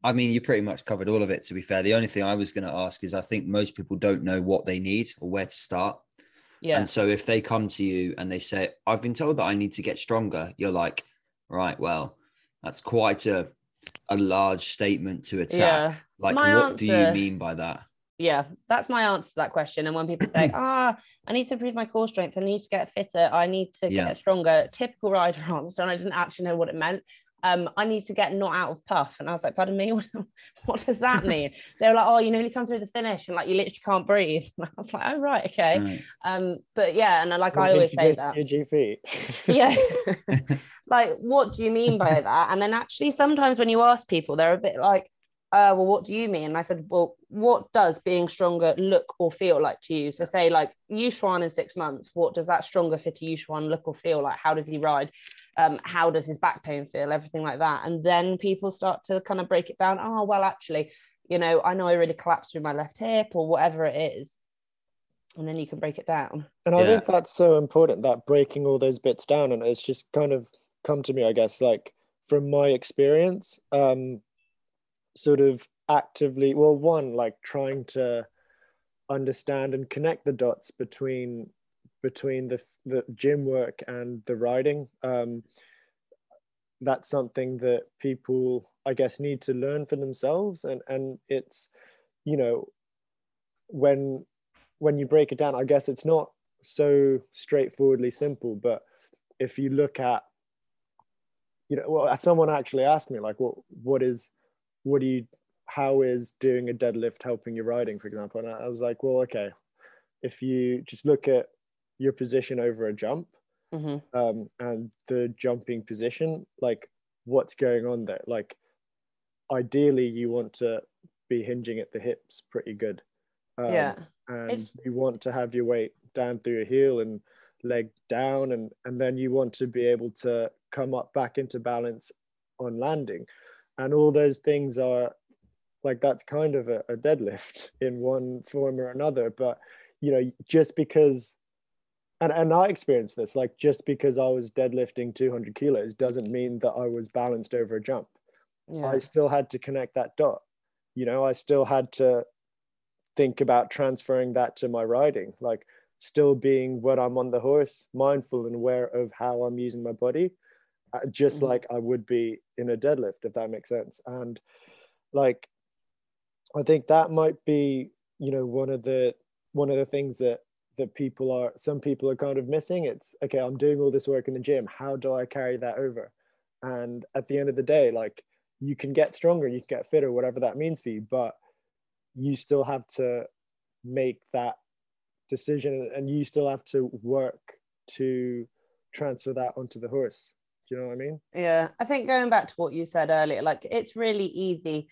I mean, you pretty much covered all of it, to be fair. The only thing I was going to ask is I think most people don't know what they need or where to start. Yeah. And so if they come to you and they say, I've been told that I need to get stronger, you're like, right, well, that's quite a a large statement to attack. Yeah. Like my what answer, do you mean by that? Yeah, that's my answer to that question. And when people say, ah, I need to improve my core strength, I need to get fitter, I need to yeah. get stronger, typical rider answer, and I didn't actually know what it meant um, I need to get not out of puff. And I was like, pardon me, what, what does that mean? they were like, oh, you know, you come through the finish and like you literally can't breathe. And I was like, oh, right, okay. Right. Um, but yeah, and like what I always say that. GP. yeah. like, what do you mean by that? And then actually, sometimes when you ask people, they're a bit like, uh, well, what do you mean? And I said, well, what does being stronger look or feel like to you? So say like Yuxuan in six months, what does that stronger fitter Yuxuan look or feel like? How does he ride? Um, how does his back pain feel? Everything like that. And then people start to kind of break it down. Oh, well, actually, you know, I know I really collapsed through my left hip or whatever it is. And then you can break it down. And I yeah. think that's so important that breaking all those bits down. And it's just kind of come to me, I guess, like from my experience, um, sort of actively well one like trying to understand and connect the dots between between the the gym work and the riding. Um, that's something that people i guess need to learn for themselves. And and it's you know when when you break it down i guess it's not so straightforwardly simple but if you look at you know well someone actually asked me like what what is what do you how is doing a deadlift helping your riding? for example. And i was like well okay if you just look at your position over a jump mm-hmm. um, and the jumping position like what's going on there like ideally you want to be hinging at the hips pretty good. Um, yeah. And it's... you want to have your weight down through your heel and leg down and and then you want to be able to come up back into balance on landing and all those things are like that's kind of a, a deadlift in one form or another but you know just because and, and i experienced this like just because i was deadlifting 200 kilos doesn't mean that i was balanced over a jump yeah. i still had to connect that dot you know i still had to think about transferring that to my riding like still being when i'm on the horse mindful and aware of how i'm using my body uh, just mm-hmm. like i would be in a deadlift if that makes sense and like i think that might be you know one of the one of the things that that people are some people are kind of missing. It's okay i'm doing all this work in the gym. How do i carry that over? And at the end of the day like you can get stronger you can get fitter whatever that means for you but you still have to make that decision and you still have to work to transfer that onto the horse. Do you know what i mean? Yeah i think going back to what you said earlier like it's really easy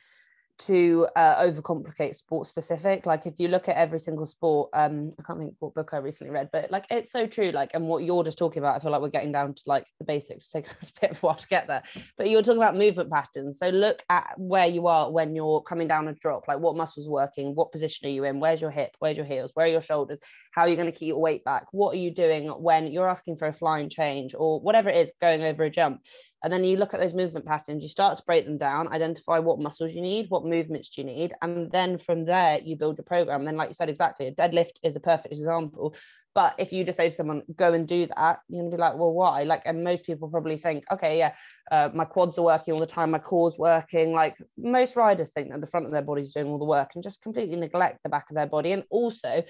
to uh, overcomplicate sport specific. Like if you look at every single sport um i can't think what book i recently read but like it's so true like and what you're just talking about i feel like we're getting down to like the basics. Take us a bit of a while to get there. But you're talking about movement patterns. So look at where you are when you're coming down a drop. Like what muscles are working? What position are you in? Where's your hip? Where's your heels? Where are your shoulders? How are you going to keep your weight back? What are you doing when you're asking for a flying change or whatever it is going over a jump and then you look at those movement patterns, you start to break them down, identify what muscles you need, what movements do you need. And then from there, you build your program. And then, like you said, exactly, a deadlift is a perfect example. But if you just say to someone, go and do that, you're gonna be like, well, why? Like, and most people probably think, okay, yeah, uh, my quads are working all the time, my core's working. Like most riders think that the front of their body's doing all the work and just completely neglect the back of their body. And also,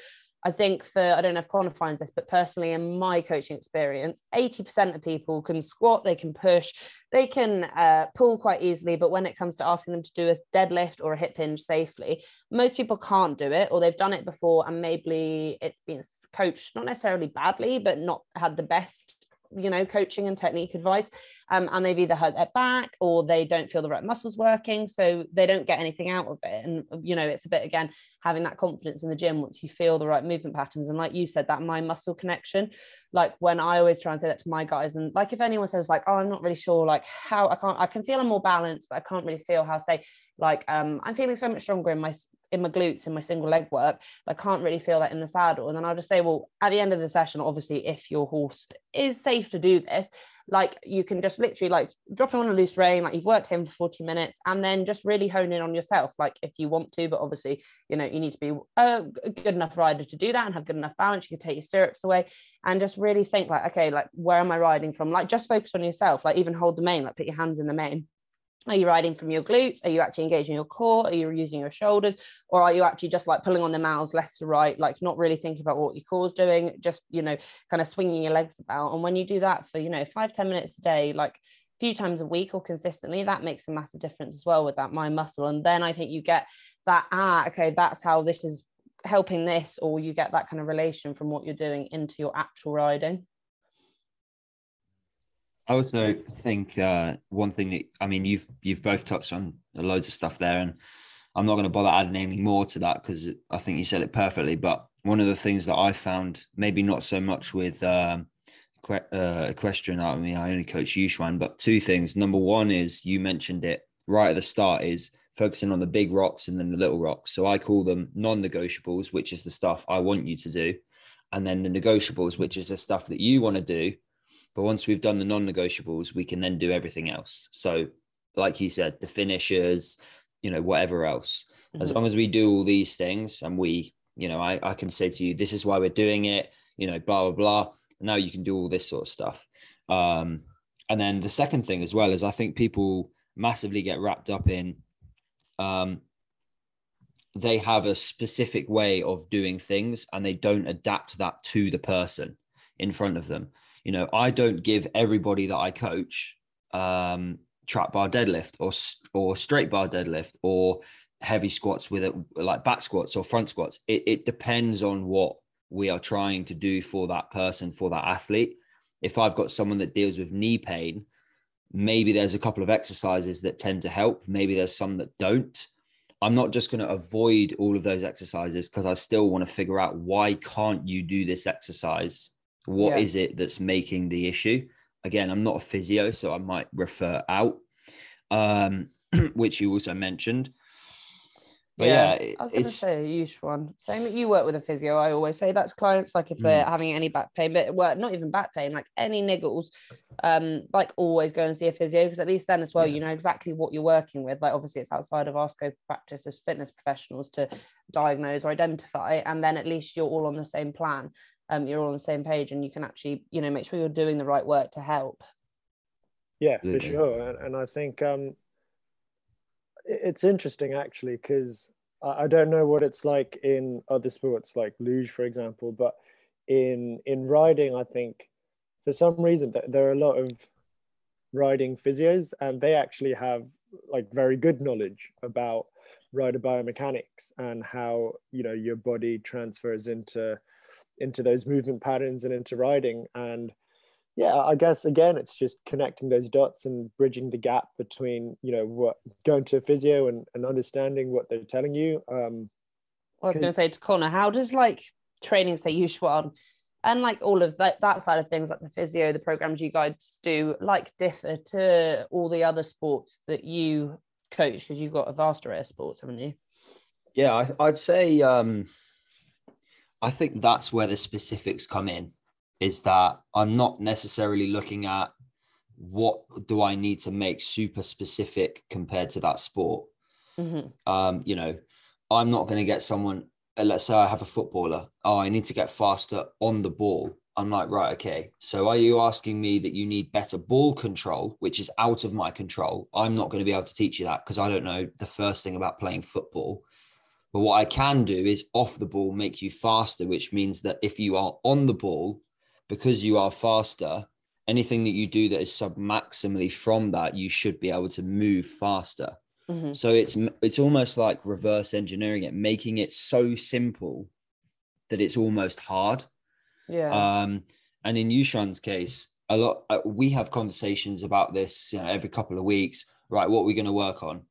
I think for, I don't know if Connor finds this, but personally in my coaching experience, 80% of people can squat, they can push, they can uh, pull quite easily. But when it comes to asking them to do a deadlift or a hip hinge safely, most people can't do it or they've done it before and maybe it's been coached, not necessarily badly, but not had the best you know coaching and technique advice um, and they've either hurt their back or they don't feel the right muscles working so they don't get anything out of it. And you know it's a bit again having that confidence in the gym once you feel the right movement patterns. And like you said that mind muscle connection like when i always try and say that to my guys and like if anyone says like oh i'm not really sure like how i can't i can feel i'm more balanced but i can't really feel how say like um i'm feeling so much stronger in my in my glutes in my single leg work but i can't really feel that in the saddle. And then i'll just say well at the end of the session obviously if your horse is safe to do this like you can just literally like drop him on a loose rein like you've worked him for 40 minutes and then just really hone in on yourself like if you want to. But obviously you know you need to be uh, a good enough rider to do that and have good enough balance. You can take your stirrups away and just really think like okay like where am i riding from? Like just focus on yourself like even hold the mane like put your hands in the mane are you riding from your glutes? Are you actually engaging your core? Are you using your shoulders? Or are you actually just like pulling on the mouths left to right, like not really thinking about what your core is doing, just, you know, kind of swinging your legs about? And when you do that for, you know, five ten minutes a day, like a few times a week or consistently, that makes a massive difference as well with that mind muscle. And then I think you get that, ah, okay, that's how this is helping this, or you get that kind of relation from what you're doing into your actual riding. I also think uh, one thing that I mean you've you've both touched on loads of stuff there, and I'm not going to bother adding any more to that because I think you said it perfectly. But one of the things that I found, maybe not so much with um, uh, equestrian, I mean I only coach Yuxuan, but two things. Number one is you mentioned it right at the start is focusing on the big rocks and then the little rocks. So I call them non-negotiables, which is the stuff I want you to do, and then the negotiables, which is the stuff that you want to do but once we've done the non-negotiables, we can then do everything else. So, like you said, the finishers, you know, whatever else. Mm-hmm. As long as we do all these things and we, you know, I, I can say to you, this is why we're doing it, you know, blah, blah, blah. Now you can do all this sort of stuff. Um, and then the second thing as well is I think people massively get wrapped up in um, they have a specific way of doing things and they don't adapt that to the person in front of them you know, I don't give everybody that I coach um, trap bar deadlift or or straight bar deadlift or heavy squats with it like back squats or front squats. It, it depends on what we are trying to do for that person for that athlete. If I've got someone that deals with knee pain, maybe there's a couple of exercises that tend to help maybe there's some that don't i'm not just going to avoid all of those exercises because i still want to figure out why can't you do this exercise What yeah. is it that's making the issue again i'm not a physio so i might refer out um, which you also mentioned but yeah, yeah I was going to say a huge one. Saying that you work with a physio, I always say that to clients, like if they're mm. having any back pain, but well, not even back pain, like any niggles, um, like always go and see a physio because at least then as well, yeah. you know exactly what you're working with. Like obviously, it's outside of our scope of practice as fitness professionals to diagnose or identify, and then at least you're all on the same plan. Um, you're all on the same page, and you can actually, you know, make sure you're doing the right work to help. Yeah, for sure, and, and I think um, it's interesting actually because I don't know what it's like in other sports like luge, for example, but in in riding, I think for some reason there are a lot of riding physios, and they actually have like very good knowledge about rider biomechanics and how you know your body transfers into into those movement patterns and into riding. And yeah i guess again it's just connecting those dots and bridging the gap between you know what going to physio and, and understanding what they're telling you um i was going to say to connor how does like training say Yuxuan and like all of that that side of things like the physio the programs you guys do like differ to all the other sports that you coach? Because you've got a vast array of sports haven't you? Yeah I, i'd say um i think that's where the specifics come in is that I'm not necessarily looking at what do I need to make super specific compared to that sport. Mm-hmm. Um, you know, I'm not going to get someone. Uh, let's say I have a footballer. Oh, I need to get faster on the ball. I'm like, right, okay. So are you asking me that you need better ball control, which is out of my control? I'm not going to be able to teach you that because I don't know the first thing about playing football. But what I can do is off the ball make you faster, which means that if you are on the ball, because you are faster, anything that you do that is sub maximally from that, you should be able to move faster. Mm-hmm. So it's it's almost like reverse engineering it, making it so simple that it's almost hard. Yeah. Um, and in Yuxuan's case, a lot uh, we have conversations about this you know, every couple of weeks. Right, what we're we going to work on?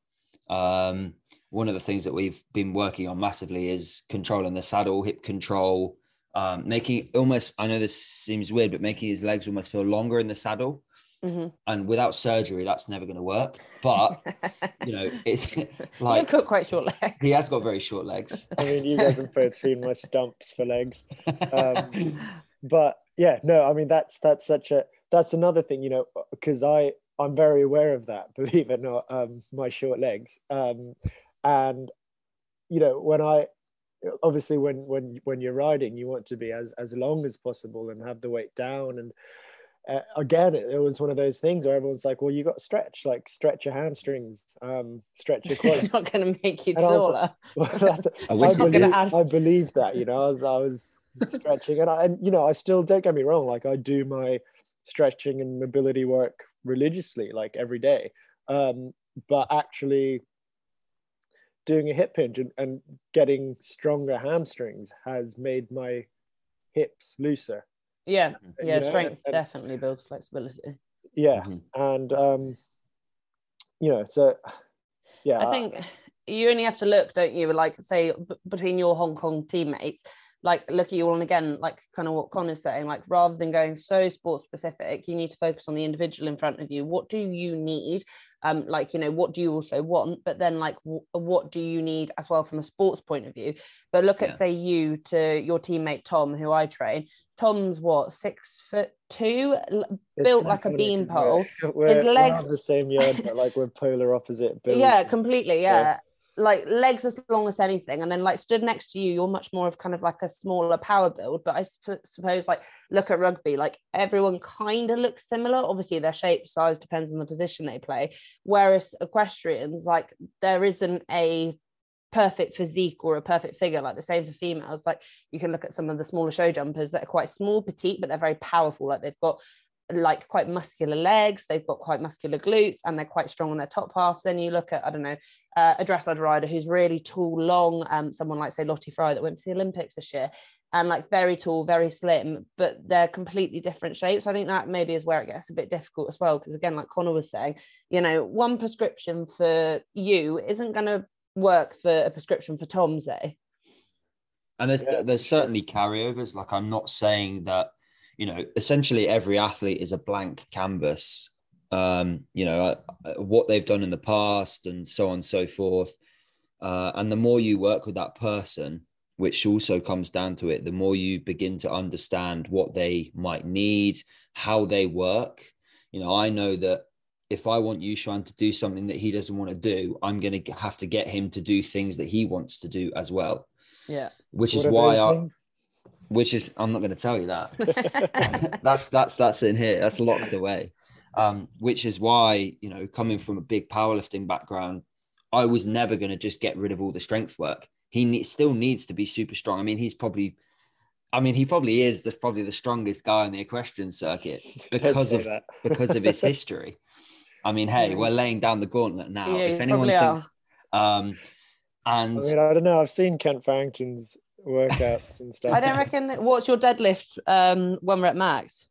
Um, one of the things that we've been working on massively is controlling the saddle, hip control, um, making almost I know this seems weird, but making his legs almost feel longer in the saddle. Mm-hmm. And without surgery, that's never going to work. But you know, it's like you've got quite short legs. He has got very short legs. I mean, you guys have both seen my stumps for legs. Um, but yeah, no, I mean that's that's such a that's another thing, you know, because I I'm very aware of that. Believe it or not, um, my short legs. And you know, when I obviously when when when you're riding you want to be as as long as possible and have the weight down. And uh, again it, it, was one of those things where everyone's like well you got to stretch like stretch your hamstrings um stretch your quads. It's not going to make you taller like, well, I, I, believe, add... I believe that you know I was, I was stretching. And I and you know I still don't get me wrong like I do my stretching and mobility work religiously like every day. Um but actually doing a hip hinge and, and getting stronger hamstrings has made my hips looser. Yeah, yeah, you know? strength and, definitely builds flexibility. Yeah, mm-hmm. and um, you know, so yeah, I think you only have to look, don't you? Like, say, b- between your Hong Kong teammates, like look at you all and again like kind of what connor's saying like rather than going so sport specific you need to focus on the individual in front of you what do you need um like you know what do you also want? But then like w- what do you need as well from a sports point of view? But look yeah. at say you to your teammate tom who i train. Tom's what six foot two? Built like a beanpole. His legs the same yard but like we're polar opposite yeah completely yeah like legs as long as anything and then like stood next to you you're much more of kind of like a smaller power build but i sp- suppose like look at rugby like everyone kind of looks similar. Obviously their shape size depends on the position they play whereas equestrians like there isn't a perfect physique or a perfect figure like the same for females. Like you can look at some of the smaller show jumpers that are quite small petite but they're very powerful. Like they've got like quite muscular legs, they've got quite muscular glutes, and they're quite strong on their top halves. Then you look at, I don't know, uh, a dressage rider who's really tall, long, um, someone like say Lottie Fry that went to the Olympics this year. and like very tall, very slim, but they're completely different shapes. I think that maybe is where it gets a bit difficult as well. Because again, like Connor was saying, you know, one prescription for you isn't going to work for a prescription for Tom, say. And there's Yeah, there's certainly carryovers. Like I'm not saying that, you know, essentially every athlete is a blank canvas. Um, you know, uh, uh, what they've done in the past and so on and so forth. Uh, and the more you work with that person, which also comes down to it, the more you begin to understand what they might need, how they work. You know, I know that if I want Yuxuan to do something that he doesn't want to do, I'm going to have to get him to do things that he wants to do as well. Yeah. Which is why I, things? Which is I'm not going to tell you that. that's that's that's in here. That's locked away. Um, which is why you know, coming from a big powerlifting background, I was never going to just get rid of all the strength work. He ne- still needs to be super strong. I mean, he's probably, I mean, he probably is the probably the strongest guy on the equestrian circuit because of that. because of his history. I mean, hey, we're laying down the gauntlet now. Yeah, if anyone thinks, um, and I mean, I don't know. I've seen Kent Farrington's workouts and stuff. I don't reckon. What's your deadlift um, when we're at max?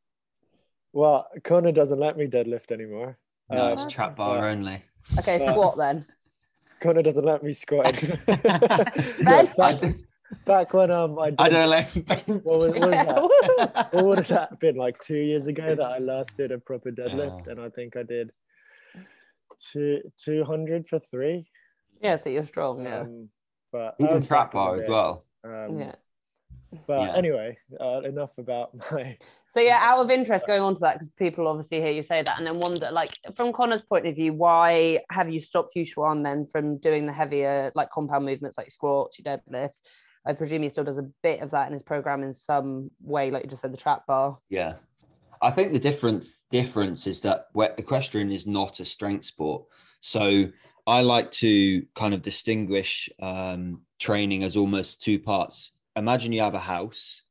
Well, Connor doesn't let me deadlift anymore. no, Uh, it's trap bar yeah. only. Okay, But- squat then. Connor doesn't let me squat. Ben? back, back when um I, did, I don't like. What was, what was that? What would have that been like two years ago that I last did a proper deadlift, and I think I did two two hundred for three. yeah, so you're strong. Yeah. Um, but Even trap back in the bar as well. Um, yeah. But Yeah. anyway, uh, enough about my. So yeah, out of interest, going on to that because people obviously hear you say that and then wonder, like from Connor's point of view, why have you stopped Yuxuan then from doing the heavier like compound movements like squats, your deadlifts? I presume he still does a bit of that in his program in some way, like you just said, the trap bar. Yeah, I think the different difference is that equestrian is not a strength sport. So I like to kind of distinguish um, training as almost two parts. Imagine you have a house,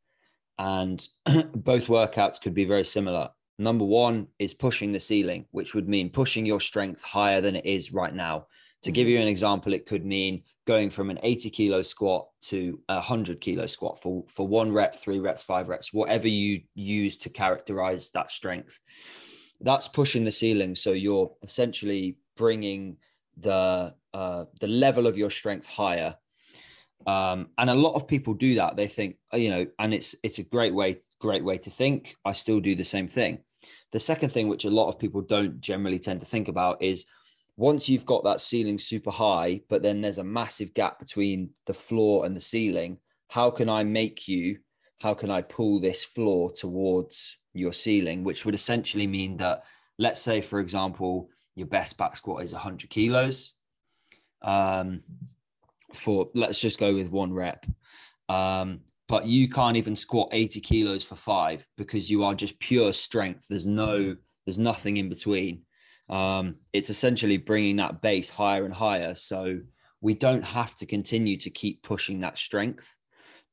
and both workouts could be very similar. Number one is pushing the ceiling, which would mean pushing your strength higher than it is right now. To give you an example, it could mean going from an 80 kilo squat to a 100 kilo squat for, for one rep, three reps, five reps, whatever you use to characterize that strength. That's pushing the ceiling. So you're essentially bringing the uh, the level of your strength higher. Um, and a lot of people do that. They think, oh, you know, and it's it's a great way, great way to think. I still do the same thing. The second thing, which a lot of people don't generally tend to think about, is once you've got that ceiling super high, but then there's a massive gap between the floor and the ceiling, how can I make you, how can I pull this floor towards your ceiling, which would essentially mean that, let's say, for example, your best back squat is 100 kilos. Um, for let's just go with one rep. Um, but you can't even squat 80 kilos for five because you are just pure strength. There's no, there's nothing in between um, it's essentially bringing that base higher and higher. So we don't have to continue to keep pushing that strength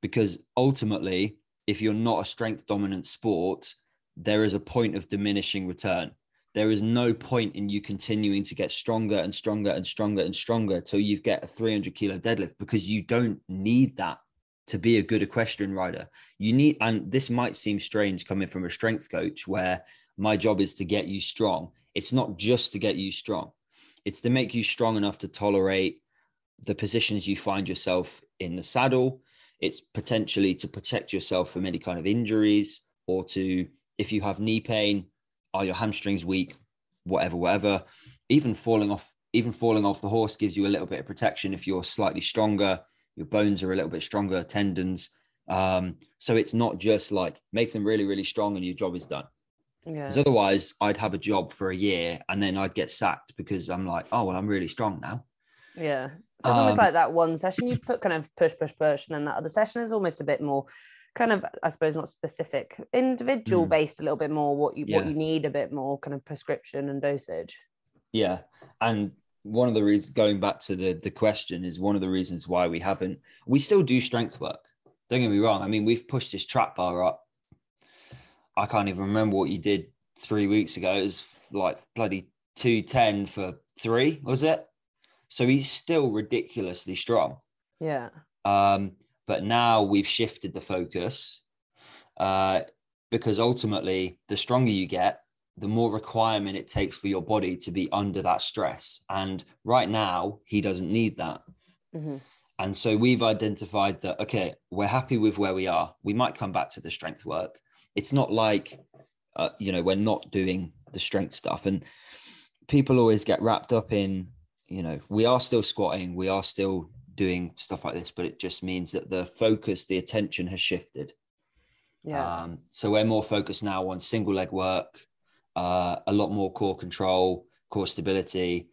because ultimately, if you're not a strength dominant sport, there is a point of diminishing return. There is no point in you continuing to get stronger and stronger and stronger and stronger till you get a 300 kilo deadlift because you don't need that to be a good equestrian rider. You need, and this might seem strange coming from a strength coach where my job is to get you strong. It's not just to get you strong. It's to make you strong enough to tolerate the positions you find yourself in the saddle. It's potentially to protect yourself from any kind of injuries or to if you have knee pain are your hamstrings weak whatever whatever even falling off even falling off the horse gives you a little bit of protection if you're slightly stronger your bones are a little bit stronger tendons um, so it's not just like make them really really strong and your job is done Yeah. because otherwise, I'd have a job for a year and then I'd get sacked because I'm like, oh, well, I'm really strong now. Yeah. So it's almost Um, like that one session you put kind of push, push, push, and then that other session is almost a bit more kind of, I suppose, not specific, individual Mm. based a little bit more what you what you need a bit more kind of prescription and dosage. Yeah. And one of the reasons, going back to the, the question, is one of the reasons why we haven't, we still do strength work. Don't get me wrong. I mean, we've pushed this trap bar up. I can't even remember what you did three weeks ago. It was like bloody 210 for three, was it? So he's still ridiculously strong. Yeah. Um, but now we've shifted the focus uh, because ultimately, the stronger you get, the more requirement it takes for your body to be under that stress. And right now, he doesn't need that. Mm-hmm. And so we've identified that, okay, we're happy with where we are. We might come back to the strength work. It's not like, uh, you know, we're not doing the strength stuff. And people always get wrapped up in, you know, we are still squatting, we are still doing stuff like this, but it just means that the focus, the attention has shifted. Yeah. Um, so we're more focused now on single leg work, uh, a lot more core control, core stability.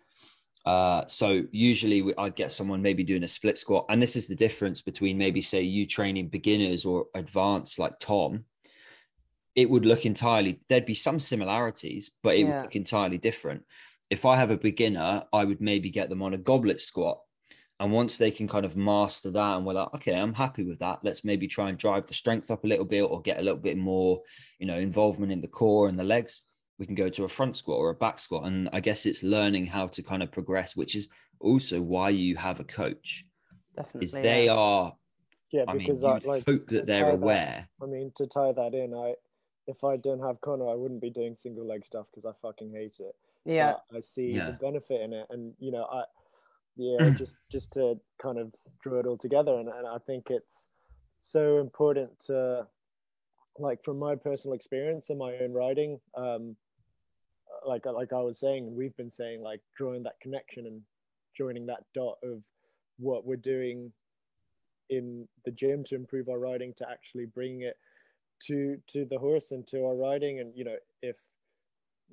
Uh, so usually we, I'd get someone maybe doing a split squat, and this is the difference between maybe say you training beginners or advanced like Tom. It would look entirely. There'd be some similarities, but it yeah. would look entirely different. If I have a beginner, I would maybe get them on a goblet squat and once they can kind of master that and we're like, okay, I'm happy with that. Let's maybe try and drive the strength up a little bit or get a little bit more, you know, involvement in the core and the legs. We can go to a front squat or a back squat. And I guess it's learning how to kind of progress, which is also why you have a coach. Definitely. Is they yeah. are yeah, I because mean, I like hope that they're aware. That, I mean, to tie that in, I if I didn't have Connor, I wouldn't be doing single leg stuff because I fucking hate it. Yeah. But I see yeah. the benefit in it. And you know, I yeah just just to kind of draw it all together. And, and i think it's so important to like from my personal experience and my own writing um like like i was saying we've been saying like drawing that connection and joining that dot of what we're doing in the gym to improve our riding to actually bring it to to the horse and to our riding and you know if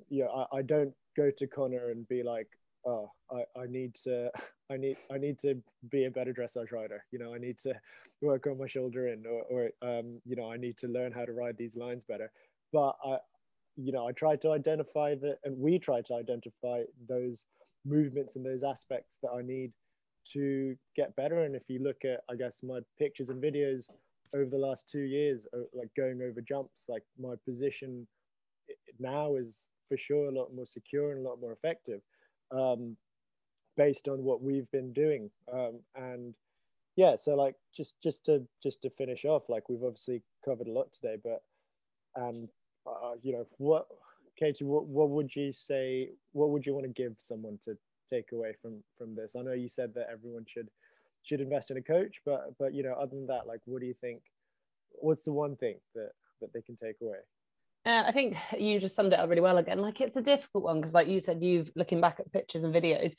you know I, I don't go to connor and be like oh I, I need to i need i need to be a better dressage rider. You know i need to work on my shoulder in or, or um, you know i need to learn how to ride these lines better. But i you know i try to identify that and we try to identify those movements and those aspects that i need to get better. And if you look at i guess my pictures and videos over the last two years like going over jumps like my position now is for sure a lot more secure and a lot more effective um, based on what we've been doing. Um, and yeah, so like just just to just to finish off, like we've obviously covered a lot today, but and uh, you know what, Katie, what what would you say? What would you want to give someone to take away from from this? I know you said that everyone should should invest in a coach, but but you know other than that, like what do you think? What's the one thing that that they can take away? Uh, I think you just summed it up really well again. Like it's a difficult one because, like you said, you've looking back at pictures and videos,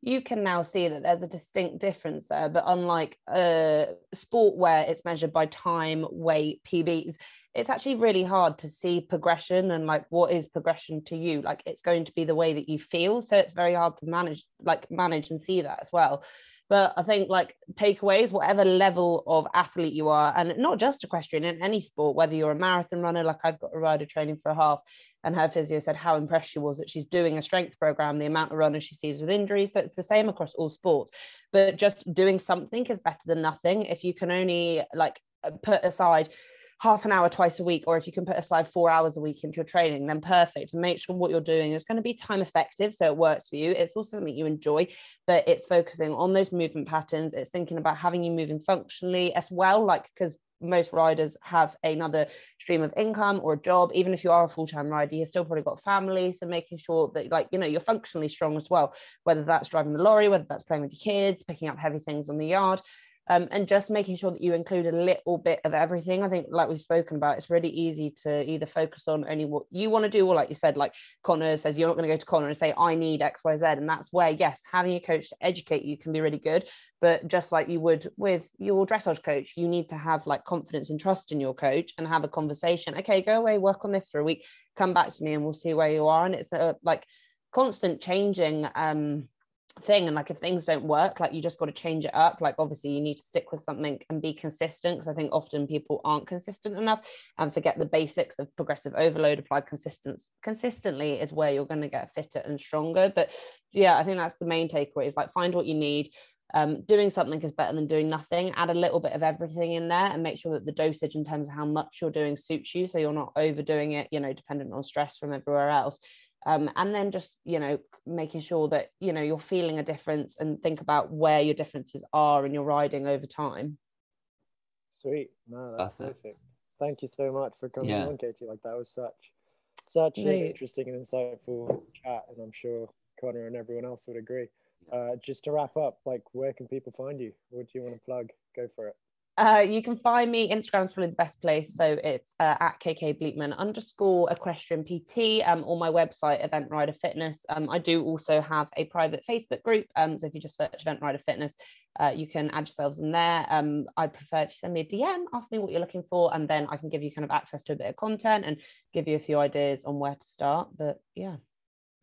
you can now see that there's a distinct difference there. But unlike a sport where it's measured by time, weight, PBs, it's actually really hard to see progression and like what is progression to you. Like it's going to be the way that you feel. So it's very hard to manage, like manage and see that as well. But I think like takeaways, whatever level of athlete you are, and not just equestrian in any sport, whether you're a marathon runner, like I've got a rider training for a half, and her physio said how impressed she was that she's doing a strength program, the amount of runners she sees with injuries. So it's the same across all sports. But just doing something is better than nothing. If you can only like uh, put aside half an hour twice a week, or if you can put aside four hours a week into your training, then perfect. And make sure what you're doing is going to be time effective. So it works for you. It's also something you enjoy, but it's focusing on those movement patterns. It's thinking about having you moving functionally as well, like because most riders have another stream of income or a job even if you are a full-time rider you've still probably got family so making sure that like you know you're functionally strong as well whether that's driving the lorry whether that's playing with your kids picking up heavy things on the yard um, and just making sure that you include a little bit of everything. I think, like we've spoken about, it's really easy to either focus on only what you want to do, or like you said, like Connor says, you're not going to go to Connor and say, I need X, Y, Z. And that's where, yes, having a coach to educate you can be really good. But just like you would with your dressage coach, you need to have like confidence and trust in your coach and have a conversation. Okay, go away, work on this for a week, come back to me, and we'll see where you are. And it's a like constant changing. Um, thing and like if things don't work like you just got to change it up. Like obviously you need to stick with something and be consistent because i think often people aren't consistent enough and forget the basics of progressive overload applied consistent consistently is where you're going to get fitter and stronger. But yeah i think that's the main takeaway is like find what you need. Um, doing something is better than doing nothing. Add a little bit of everything in there and make sure that the dosage in terms of how much you're doing suits you so you're not overdoing it you know dependent on stress from everywhere else um, and then just you know making sure that you know you're feeling a difference and think about where your differences are in your riding over time Sweet. No, that's perfect. perfect. Thank you so much for coming yeah. on, Katie. Like that was such such an interesting and insightful chat, and I'm sure Connor and everyone else would agree. Uh, just to wrap up, like where can people find you? What do you want to plug? Go for it. Uh, you can find me Instagram's probably the best place. So it's uh, at KK Bleekman underscore equestrian PT um, or my website Event Rider Fitness. Um, I do also have a private Facebook group. Um, so if you just search Event Rider Fitness, uh, you can add yourselves in there. Um, I'd prefer if you send me a DM, ask me what you're looking for, and then I can give you kind of access to a bit of content and give you a few ideas on where to start. But yeah.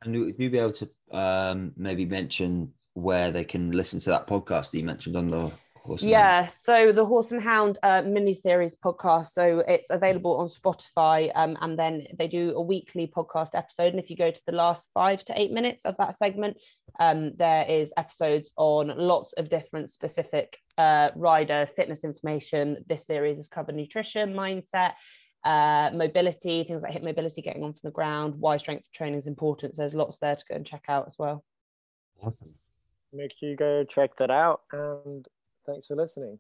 And would you be able to um, maybe mention where they can listen to that podcast that you mentioned on the yeah, so the Horse and Hound uh, mini series podcast. So it's available on Spotify, um, and then they do a weekly podcast episode. And if you go to the last five to eight minutes of that segment, um, there is episodes on lots of different specific uh, rider fitness information. This series has covered nutrition, mindset. Uh, mobility, things like hip mobility, getting on from the ground, why strength training is important. So there's lots there to go and check out as well. Awesome. Make sure you go check that out. And Thanks for listening.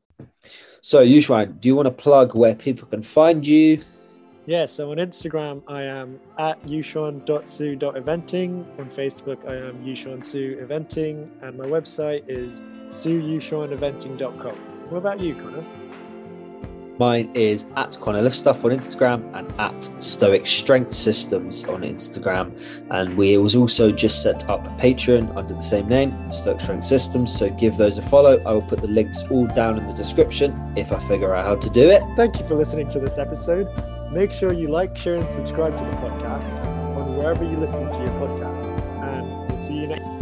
So, Yuxuan, do you want to plug where people can find you? Yeah, so on Instagram, I am at yuxuan.su.eventing. On Facebook, I am yuxuansu eventing. And my website is suyuxuaneventing.com. What about you, Connor? Mine is at Connor Liftstuff on Instagram and at Stoic Strength Systems on Instagram. And we was also just set up a Patreon under the same name, Stoic Strength Systems. So give those a follow. I will put the links all down in the description if I figure out how to do it. Thank you for listening to this episode. Make sure you like, share, and subscribe to the podcast on wherever you listen to your podcasts. And we'll see you next